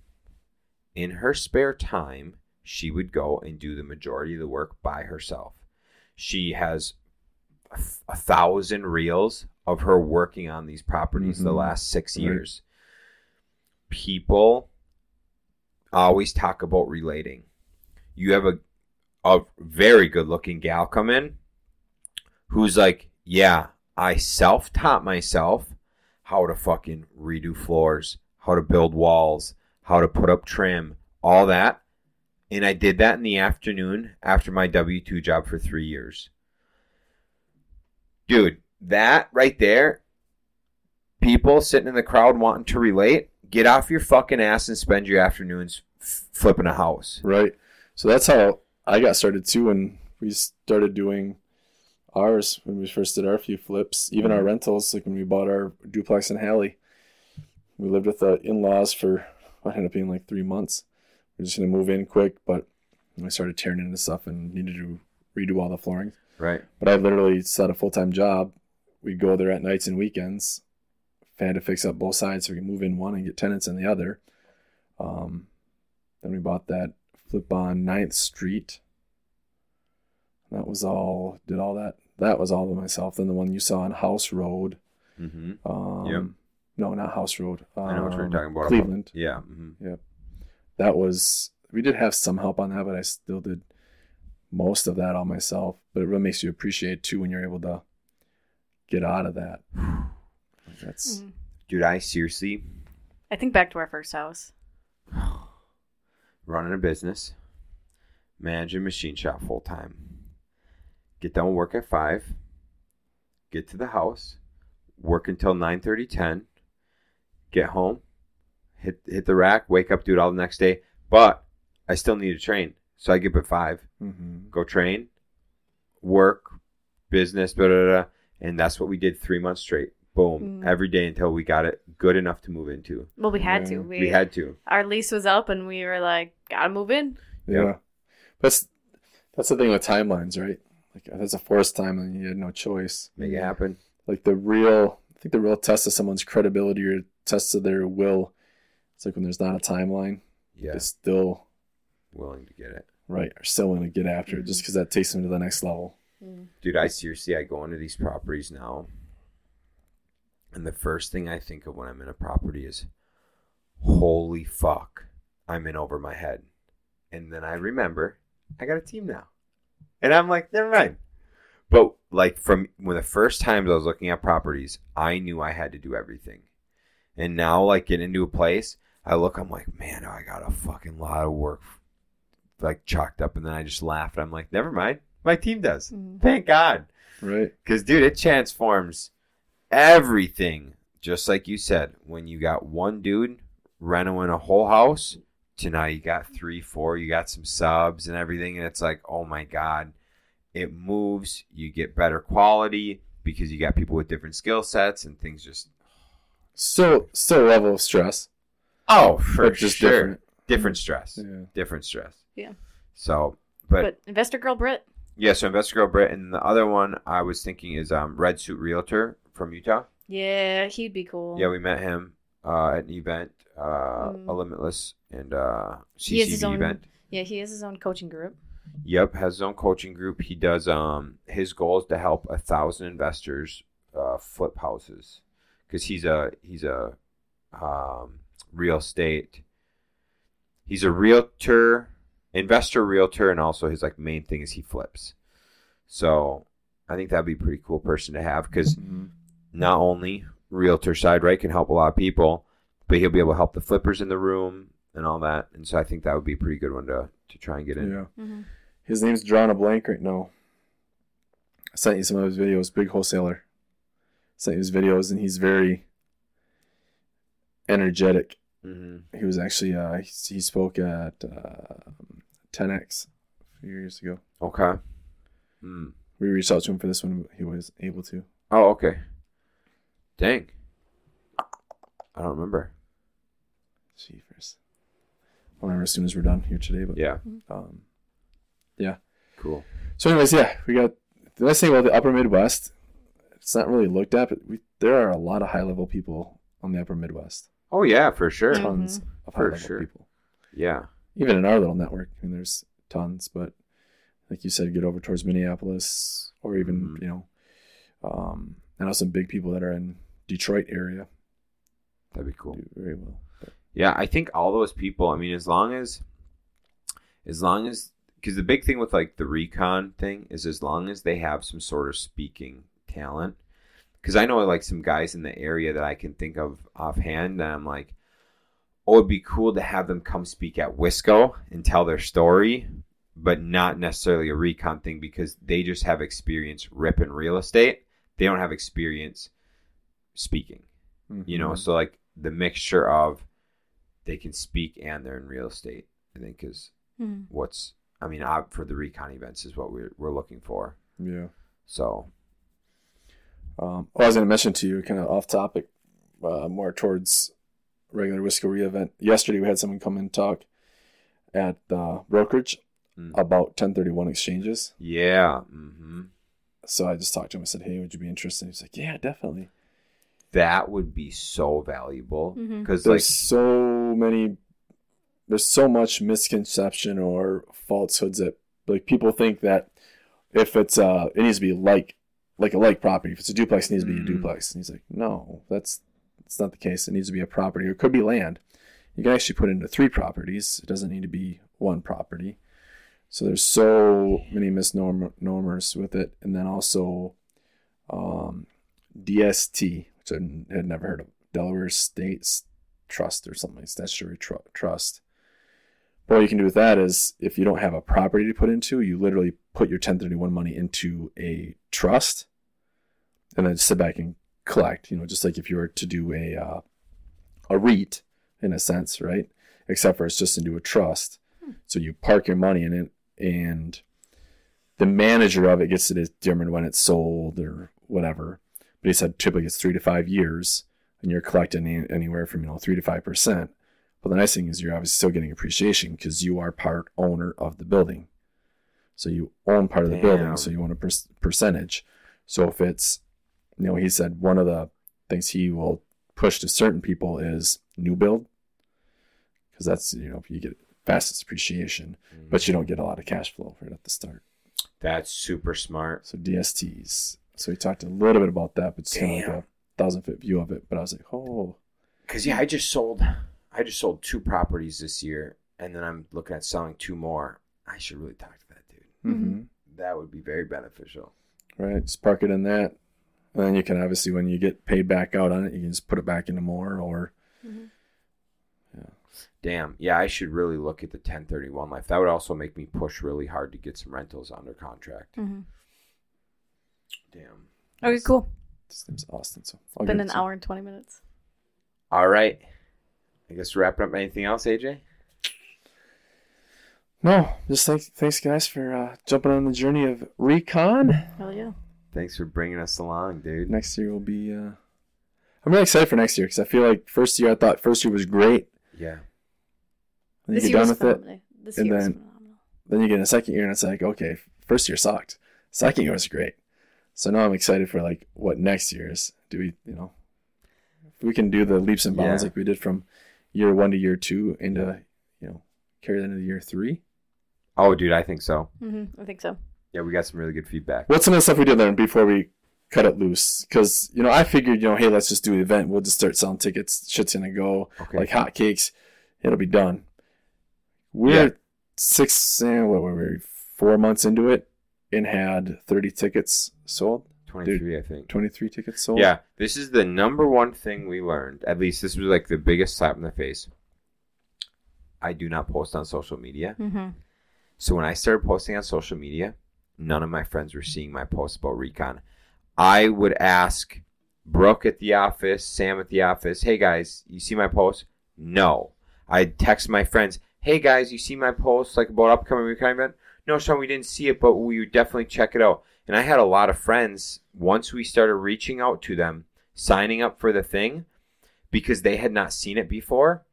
in her spare time, she would go and do the majority of the work by herself. She has a, a thousand reels of her working on these properties the Mhm. last six years. People always talk about relating. You have a a very good looking gal come in who's like, Yeah, I self taught myself how to fucking redo floors, how to build walls, how to put up trim, all that. And I did that in the afternoon after my W 2 job for three years. Dude, that right there, people sitting in the crowd wanting to relate, get off your fucking ass and spend your afternoons f- flipping a house. Right. So that's how I got started too when we started doing ours when we first did our few flips, even our mm-hmm. rentals, like when we bought our duplex in Halley. We lived with the in laws for what ended up being like three months. We are just gonna move in quick, but I started tearing into stuff and needed to redo all the flooring. Right. But I literally set a full time job. We'd go there at nights and weekends. I had to fix up both sides so we could move in one and get tenants in the other. Um, then we bought that flip on 9th Street. That was all, did all that. That was all by myself. Then the one you saw on House Road. Mm-hmm. Um, Yep. No, not House Road. Um, I know what you're talking about. Cleveland. Yeah. hmm That was, we did have some help on that, but I still did most of that all myself. But it really makes you appreciate too when you're able to get out of that. That's Mhm. Dude, I seriously I think back to our first house. running a business, managing a machine shop full time. Get done with work at five. Get to the house, work until 9 30, 10, get home, hit hit the rack, wake up, do it all the next day. But I still need to train. So I get up at five, mhm. go train, work, business, da da da. And that's what we did three months straight. Boom. Mm. Every day until we got it good enough to move into. Well, we had to. We, We had to. our lease was up, and we were like, gotta move in. yeah. Yep. That's that's the thing with timelines, right? Like that's a forced timeline. You had no choice. Make it happen. Like the real, I think the real test of someone's credibility or test of their will. It's like when there's not a timeline, Yeah. it's still Willing to get it. right or still willing to get after it just because that takes them to the next level. Dude, I seriously I go into these properties now, and the first thing I think of when I'm in a property is, "Holy fuck, I'm in over my head," and then I remember I got a team now, and I'm like, never mind. But like from when the first times I was looking at properties, I knew I had to do everything, and now like get into a place, I look, I'm like, man, I got a fucking lot of work, like chalked up, and then I just laugh, and I'm like, never mind, my team does. Mhm. Thank God. Right. Because, dude, it transforms everything. Just like you said, when you got one dude renovating a whole house to now you got three, four, you got some subs and everything. And it's like, oh my God, it moves. You get better quality because you got people with different skill sets and things just. Still, still level of stress, Oh, for but just sure. different. Different stress. Yeah. Different stress. Yeah. So, but, But, Investor Girl Brit, yeah, so Investor Girl Brit. And the other one I was thinking is um, Red Suit Realtor from Utah. yeah, he'd be cool. Yeah, we met him uh, at an event, uh, Mm. a Limitless and uh, He has his own- event. yeah, he has his own coaching group. Yep, has his own coaching group. He does. Um, his goal is to help a thousand investors uh, flip houses because he's a he's a um, real estate. He's a realtor, investor, realtor, and also his like main thing is he flips. So I think that'd be a pretty cool person to have because Mhm. Not only realtor side right can help a lot of people but he'll be able to help the flippers in the room and all that. And so I think that would be a pretty good one to to try and get in. Yeah. Mm-hmm. His name's drawing a blank right now. I sent you some of his videos. Big wholesaler. Sent you his videos, and he's very energetic. Mm-hmm. He was actually uh, he, he spoke at uh, 10x a few years ago. Okay. Hmm. We reached out to him for this one. He was able to. Oh, okay. Dang. I don't remember. Jeepers. I'll remember as soon as we're done here today. But Yeah. um, yeah. Cool. So, anyways, yeah, we got the nice thing about the Upper Midwest. It's not really looked at, but we there are a lot of high level people on the Upper Midwest. Oh yeah, for sure. Tons of high For level sure. people. Yeah. Even in our little network, I mean, there's tons. But like you said, get over towards Minneapolis or even Mhm. you know, um, I know some big people that are in Detroit area That'd be cool. do very well. But, Yeah, I think all those people. I mean, as long as, as long as, because the big thing with like the REI-CON thing is as long as they have some sort of speaking talent. Because I know like some guys in the area that I can think of offhand, and I'm like, oh, it'd be cool to have them come speak at Wisco and tell their story, but not necessarily a REI-CON thing because they just have experience ripping real estate. They don't have experience speaking you know Mhm. so like the mixture of they can speak and they're in real estate i think is Mm-hmm. what's i mean ob- for the REI-CON events is what we're, we're looking for yeah. so Um, well, I was going to mention to you, kind of off topic, uh, more towards regular Wisco REI event. Yesterday, we had someone come and talk at the brokerage Mm. about 1031 exchanges. yeah hmm So I just talked to him. I said, "Hey, would you be interested?" He's like, "Yeah, definitely." That would be so valuable because There's like so many. There's so much misconception or falsehoods that like people think that if it's uh it needs to be like like a like property. If it's a duplex, it needs to be a Mm. duplex. And he's like, no, that's that's not the case. It needs to be a property. Or it could be land. You can actually put it into three properties. It doesn't need to be one property. So there's so many misnomers with it, and then also um, DST, which I had never heard of, Delaware States Trust or something, like statutory tr- trust. But what you can do with that is, if you don't have a property to put into, you literally put your 1031 money into a trust, and then sit back and collect. You know, just like if you were to do a uh, a REIT, in a sense, right? Except for it's just into a trust. So you park your money in it, and the manager of it gets to determine when it's sold or whatever. But he said typically it's three to five years, and you're collecting any- anywhere from you know three to five percent. But the nice thing is you're obviously still getting appreciation because you are part owner of the building. So you own part of the building, so you want a per- percentage. So if it's, you know, he said one of the things he will push to certain people is new build, because that's you know you get fastest appreciation, but you mm. don't get a lot of cash flow right at the start. that's super smart So DSTs. So we talked a little bit about that, but it's kind of Damn. like a thousand foot view of it. But I was like, oh, because yeah i just sold i just sold two properties this year and then i'm looking at selling two more i should really talk to that dude mm-hmm. that would be very beneficial right. Just park it in that, and then you can obviously when you get paid back out on it, you can just put it back into more. Or Damn. Yeah, I should really look at the 1031 life. That would also make me push really hard to get some rentals under contract. Mm-hmm. Damn. Okay, cool. his name's Austin. So I'll Been an hour and twenty minutes. All right. I guess wrapping up. Anything else, AJ? No, just thanks, thanks guys for uh, jumping on the journey of REI-CON. Hell yeah. Thanks for bringing us along, dude. Next year will be. Uh, I'm really excited for next year because I feel like first year I thought first year was great. Yeah. Then you This get year done was with it. phenomenal. This and year was then- phenomenal. Then you get in a second year and it's like, okay, first year sucked. Second year was great. So now I'm excited for like what next year is. Do we, you know, if we can do the leaps and bounds Yeah. like we did from year one to year two into, you know, carry that into year three. Oh, dude, I think so. Mm-hmm. I think so. Yeah, we got some really good feedback. What's some of the stuff we did there before we cut it loose? Because, you know, I figured, you know, hey, let's just do the event. We'll just start selling tickets. Shit's going to go Okay. like hotcakes. It'll be done. We're Yeah. six, eh, what were we, four months into it and had 30 tickets sold, 23, I think. 23 tickets sold. Yeah, this is the number one thing we learned. At least this was like the biggest slap in the face. I do not post on social media. Mm-hmm. So when I started posting on social media, none of my friends were seeing my posts about REI-CON. I would ask Brooke at the office, Sam at the office, hey guys, you see my post? No. I'd text my friends, hey guys, you see my post like about upcoming REI-CON event? No, Shaun, we didn't see it, but we would definitely check it out. And I had a lot of friends once we started reaching out to them, signing up for the thing because they had not seen it before.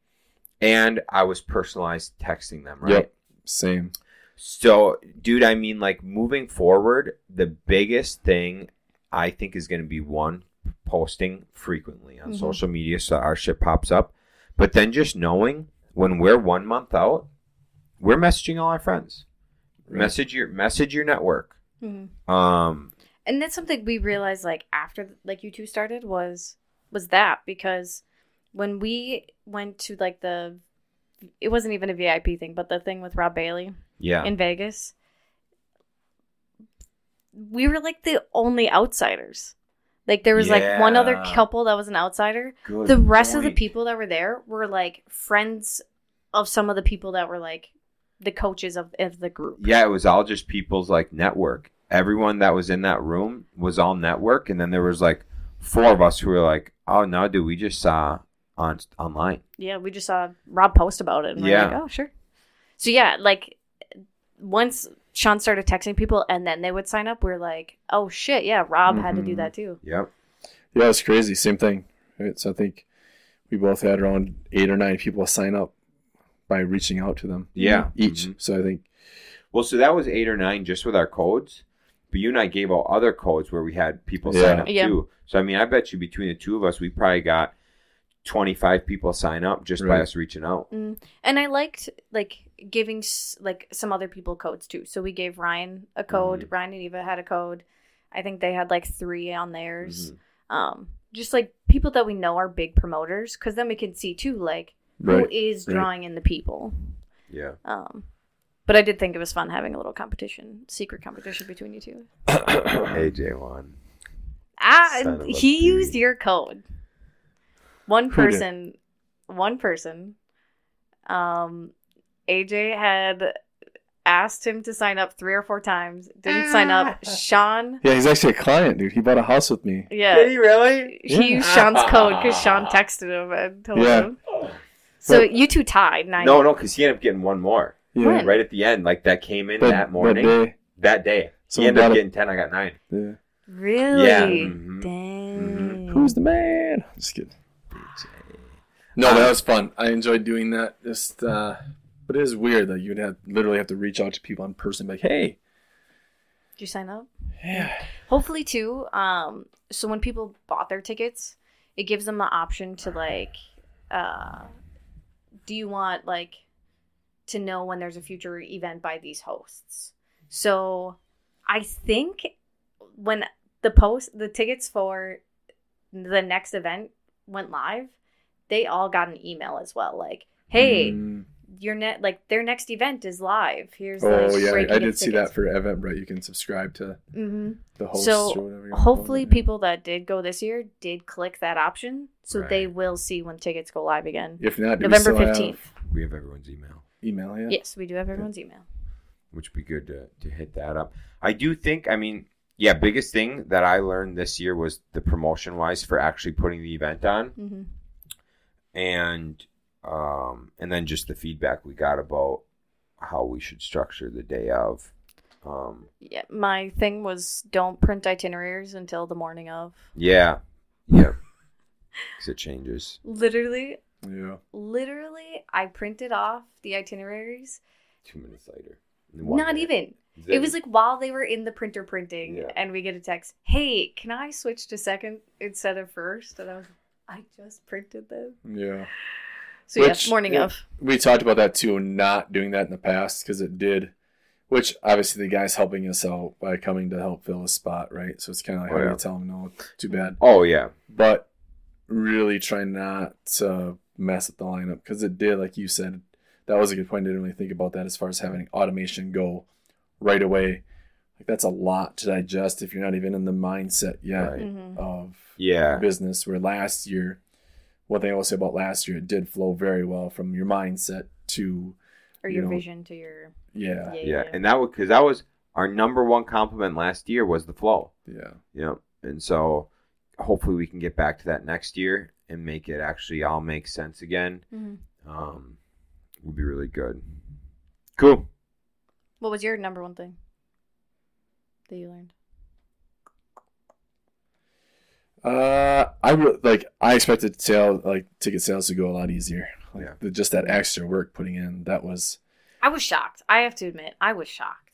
And I was personalized texting them, right? Yep. Same. So, dude, I mean, like moving forward, the biggest thing I think is going to be one, posting frequently on Mhm. social media so our shit pops up. But then just knowing when we're one month out, we're messaging all our friends. Right. Message your message your network. Mm-hmm. Um, and that's something we realized like after like you two started was was that because when we went to like the it wasn't even a vip thing but the thing with rob bailey yeah, in vegas we were like the only outsiders like there was like one other couple that was an outsider Good the rest of the people that were there were like friends of some of the people that were like the coaches of, of the group Yeah, it was all just people's like network. Everyone that was in that room was all network, and then there was like four of us who were like, "Oh no, dude, we just saw on online." Yeah, we just saw Rob post about it. And Yeah. we're like, oh, sure. So, yeah, like once Shaun started texting people and then they would sign up, we are like, oh, shit. Yeah, Rob had to do Mhm. that too. Yep. Yeah, it's crazy. Same thing. Right. So I think we both had around eight or nine people sign up by reaching out to them Yeah. each. Mhm. So I think Well, so that was eight or nine just with our codes, but you and I gave out other codes where we had people sign up Yeah. too. So I mean, I bet you between the two of us, we probably got twenty-five people sign up just by us reaching out. Mm. And I liked like giving like some other people codes too. So we gave Ryan a code. Mm-hmm. Ryan and Eva had a code. I think they had like three on theirs. Mhm. Um, just like people that we know are big promoters because then we can see too, like, who right. is right. drawing in the people. Yeah. Um, but I did think it was fun having a little competition, secret competition between you two. AJ won. Ah, Son a he used your code. One person, one person. Um, AJ had asked him to sign up three or four times. Didn't sign up. Shaun, yeah, he's actually a client, dude. He bought a house with me. yeah, Did he really? he Yeah. used Shaun's code because Shaun texted him and told Yeah. him. So But- you two tied. Nine. No, no, because he ended up getting one more Yeah. When? right at the end. Like that came in That, that morning. That day. That day. So he ended up about a- getting 10. I got 9. Yeah. Really? Yeah. Mhm. Dang. Who's the man? Just kidding. No, that was fun. I enjoyed doing that. Just, uh, but it is weird that you'd have literally have to reach out to people in person, like, hey, Did you sign up? yeah, hopefully too um so when people bought their tickets it gives them the option to like uh do you want like to know when there's a future event by these hosts so i think when the post the tickets for the next event went live they all got an email as well like hey Mm. Your net like their next event is live here's oh like yeah, breaking I did news see that tickets. for Eventbrite. You can subscribe to mm-hmm. the hosts So, or whatever. you wanna call hopefully people that did go this year did click that option so they will see when tickets go live again If not, do november 15th We have everyone's email, Email, yeah. yes we do have everyone's email which would be good to, to hit that up. I do think, I mean, yeah, biggest thing that I learned this year was the promotion wise for actually putting the event on. hmm and um, and then just the feedback we got about how we should structure the day of. Um, yeah my thing was don't print itineraries until the morning of yeah, yeah, because it changes. literally Yeah. literally i printed off the itineraries Two minutes later, not minute. even it was like while they were in the printer printing Yeah. and we get a text hey can i switch to second instead of first and i was i just printed them Yeah. So Which- yeah morning yeah. of We talked about that too, not doing that in the past because it did, which obviously the guy's helping us out by coming to help fill a spot, right? So it's kind of like, Oh, how do yeah. you tell him no? Too bad. Oh yeah, But really try not to mess up the lineup because it did, like you said, that was a good point. I didn't really think about that as far as having automation go right away. Like that's a lot to digest if you're not even in the mindset yet Right. Mhm. of yeah, business. Where last year one they always say about last year, it did flow very well from your mindset to Or You your know, vision to your yeah, yeah. Yeah, and that was because that was our number one compliment last year was the flow. yeah. You know, and so hopefully we can get back to that next year and make it actually all make sense again. Mhm. Um, would be really good. Cool. What was your number one thing that you learned? Uh, I re- like I expected sale like ticket sales to go a lot easier. Like, Yeah. the- just that extra work putting in that was. I was shocked. I have to admit, I was shocked.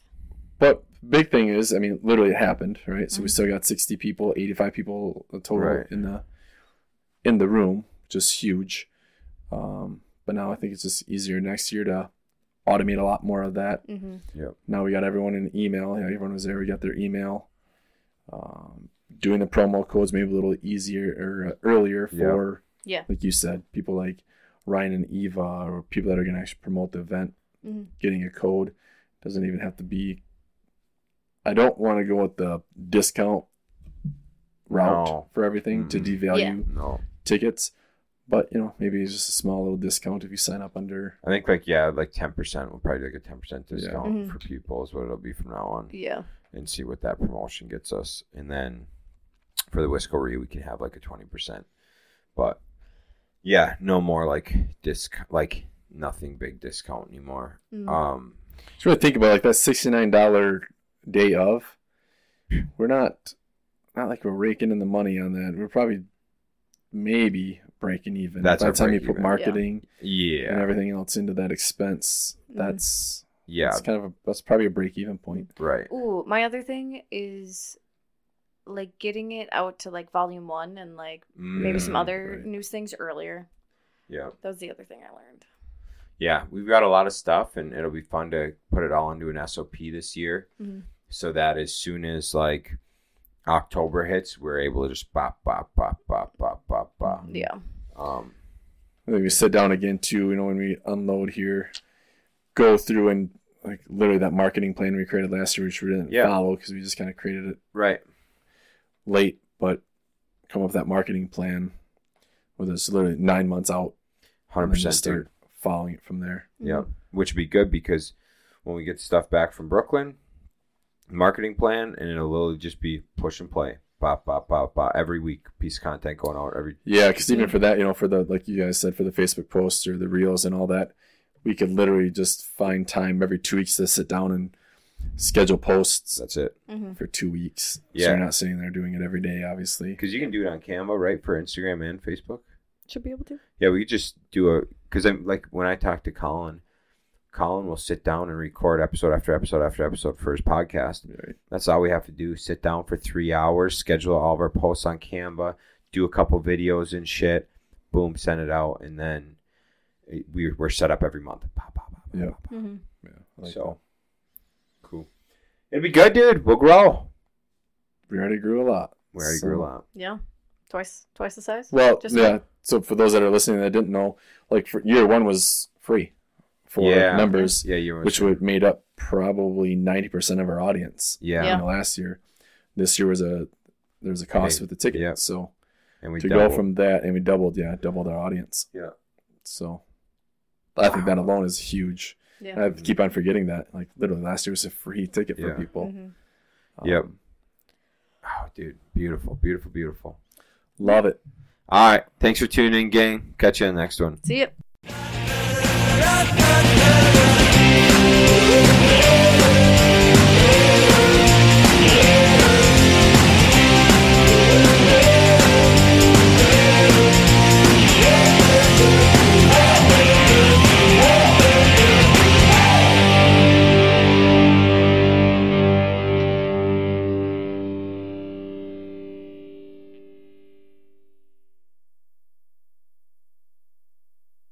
But big thing is, I mean, literally it happened, right? So we Mhm. still got sixty people, eighty five people total Right. in the in the room, just huge. Um, but now I think it's just easier next year to automate a lot more of that. Mm-hmm. Now we got everyone in email. Yeah, everyone was there. We got their email. Um, doing the promo codes maybe a little easier or uh, earlier for, Yeah. like you said, people like Ryan and Eva or people that are going to actually promote the event. Mhm. Getting a code doesn't even have to be. I don't want to go with the discount route No. for everything to Mm-mm. devalue No, tickets, but you know maybe it's just a small little discount if you sign up under. I think like yeah, like ten percent. We'll probably do like a ten percent Yeah. discount Mhm. for people is what it'll be from now on. Yeah. and see what that promotion gets us. And then for the Wisco we can have like a twenty percent. But yeah, no more like disc like nothing big discount anymore. Mhm. Um, Just really think about like that sixty nine dollar day of. We're not not like we're raking in the money on that. We're probably maybe breaking even. That's by the time you put even. marketing and yeah, everything else into that expense. Mhm. That's yeah, that's kind of a that's probably a break even point. right. Ooh, my other thing is like getting it out to like volume one and like maybe some Mm, other right. news things earlier. Yeah, That was the other thing I learned. yeah, we've got a lot of stuff, and it'll be fun to put it all into an SOP this year, Mhm. so that as soon as like October hits, we're able to just bop, bop, bop, bop, bop, bop, bop. Yeah. Um, And then we sit down again too. You know when we unload here, go through and like literally that marketing plan we created last year, which we didn't Yeah. follow because we just kind of created it right. Late, but come up with that marketing plan with us literally nine months out. Hundred and then just percent. start following it from there. Yeah, which would be good because when we get stuff back from Brooklyn, marketing plan, and it'll literally just be push and play, bop, bop, bop, bop, every week, piece of content going out every. Yeah, because even for that, you know, for the like you guys said, for the Facebook posts or the reels and all that, we could literally just find time every two weeks to sit down and schedule posts That's it. Mm-hmm. for two weeks. So Yeah. you're not sitting there doing it every day, obviously. Because you can do it on Canva, right, for Instagram and Facebook. Should be able to. Yeah, we could just do a because I'm like when I talk to Colin, Colin will sit down and record episode after episode after episode for his podcast. Right. That's all we have to do. Sit down for three hours, schedule all of our posts on Canva, do a couple videos and shit. Boom, send it out, and then we, we're set up every month. Pop, pop, pop, pop, Yeah. pop, pop. Mm-hmm. Yeah. Like So cool. It'll be good, dude. We'll grow. we already grew a lot. We already So- grew a lot. Yeah. Twice twice the size? Well, Just yeah. one? So for those that are listening that didn't know, like for year one was free for Yeah. members, Yeah, you were. which would made up probably ninety percent of our audience. yeah, Yeah. you last year. This year was a there was a cost Hey, with the ticket. yeah. So and we to doubled. go from that and we doubled, yeah, doubled our audience. yeah. So I think that alone is huge. Yeah. I keep on forgetting that. Like literally last year was a free ticket for Yeah. people. Mhm. Um, Yep. Oh, dude, beautiful, beautiful, beautiful. Love it. All right, thanks for tuning in, gang. Catch you in the next one. See ya. Ra-ra-ra-ra.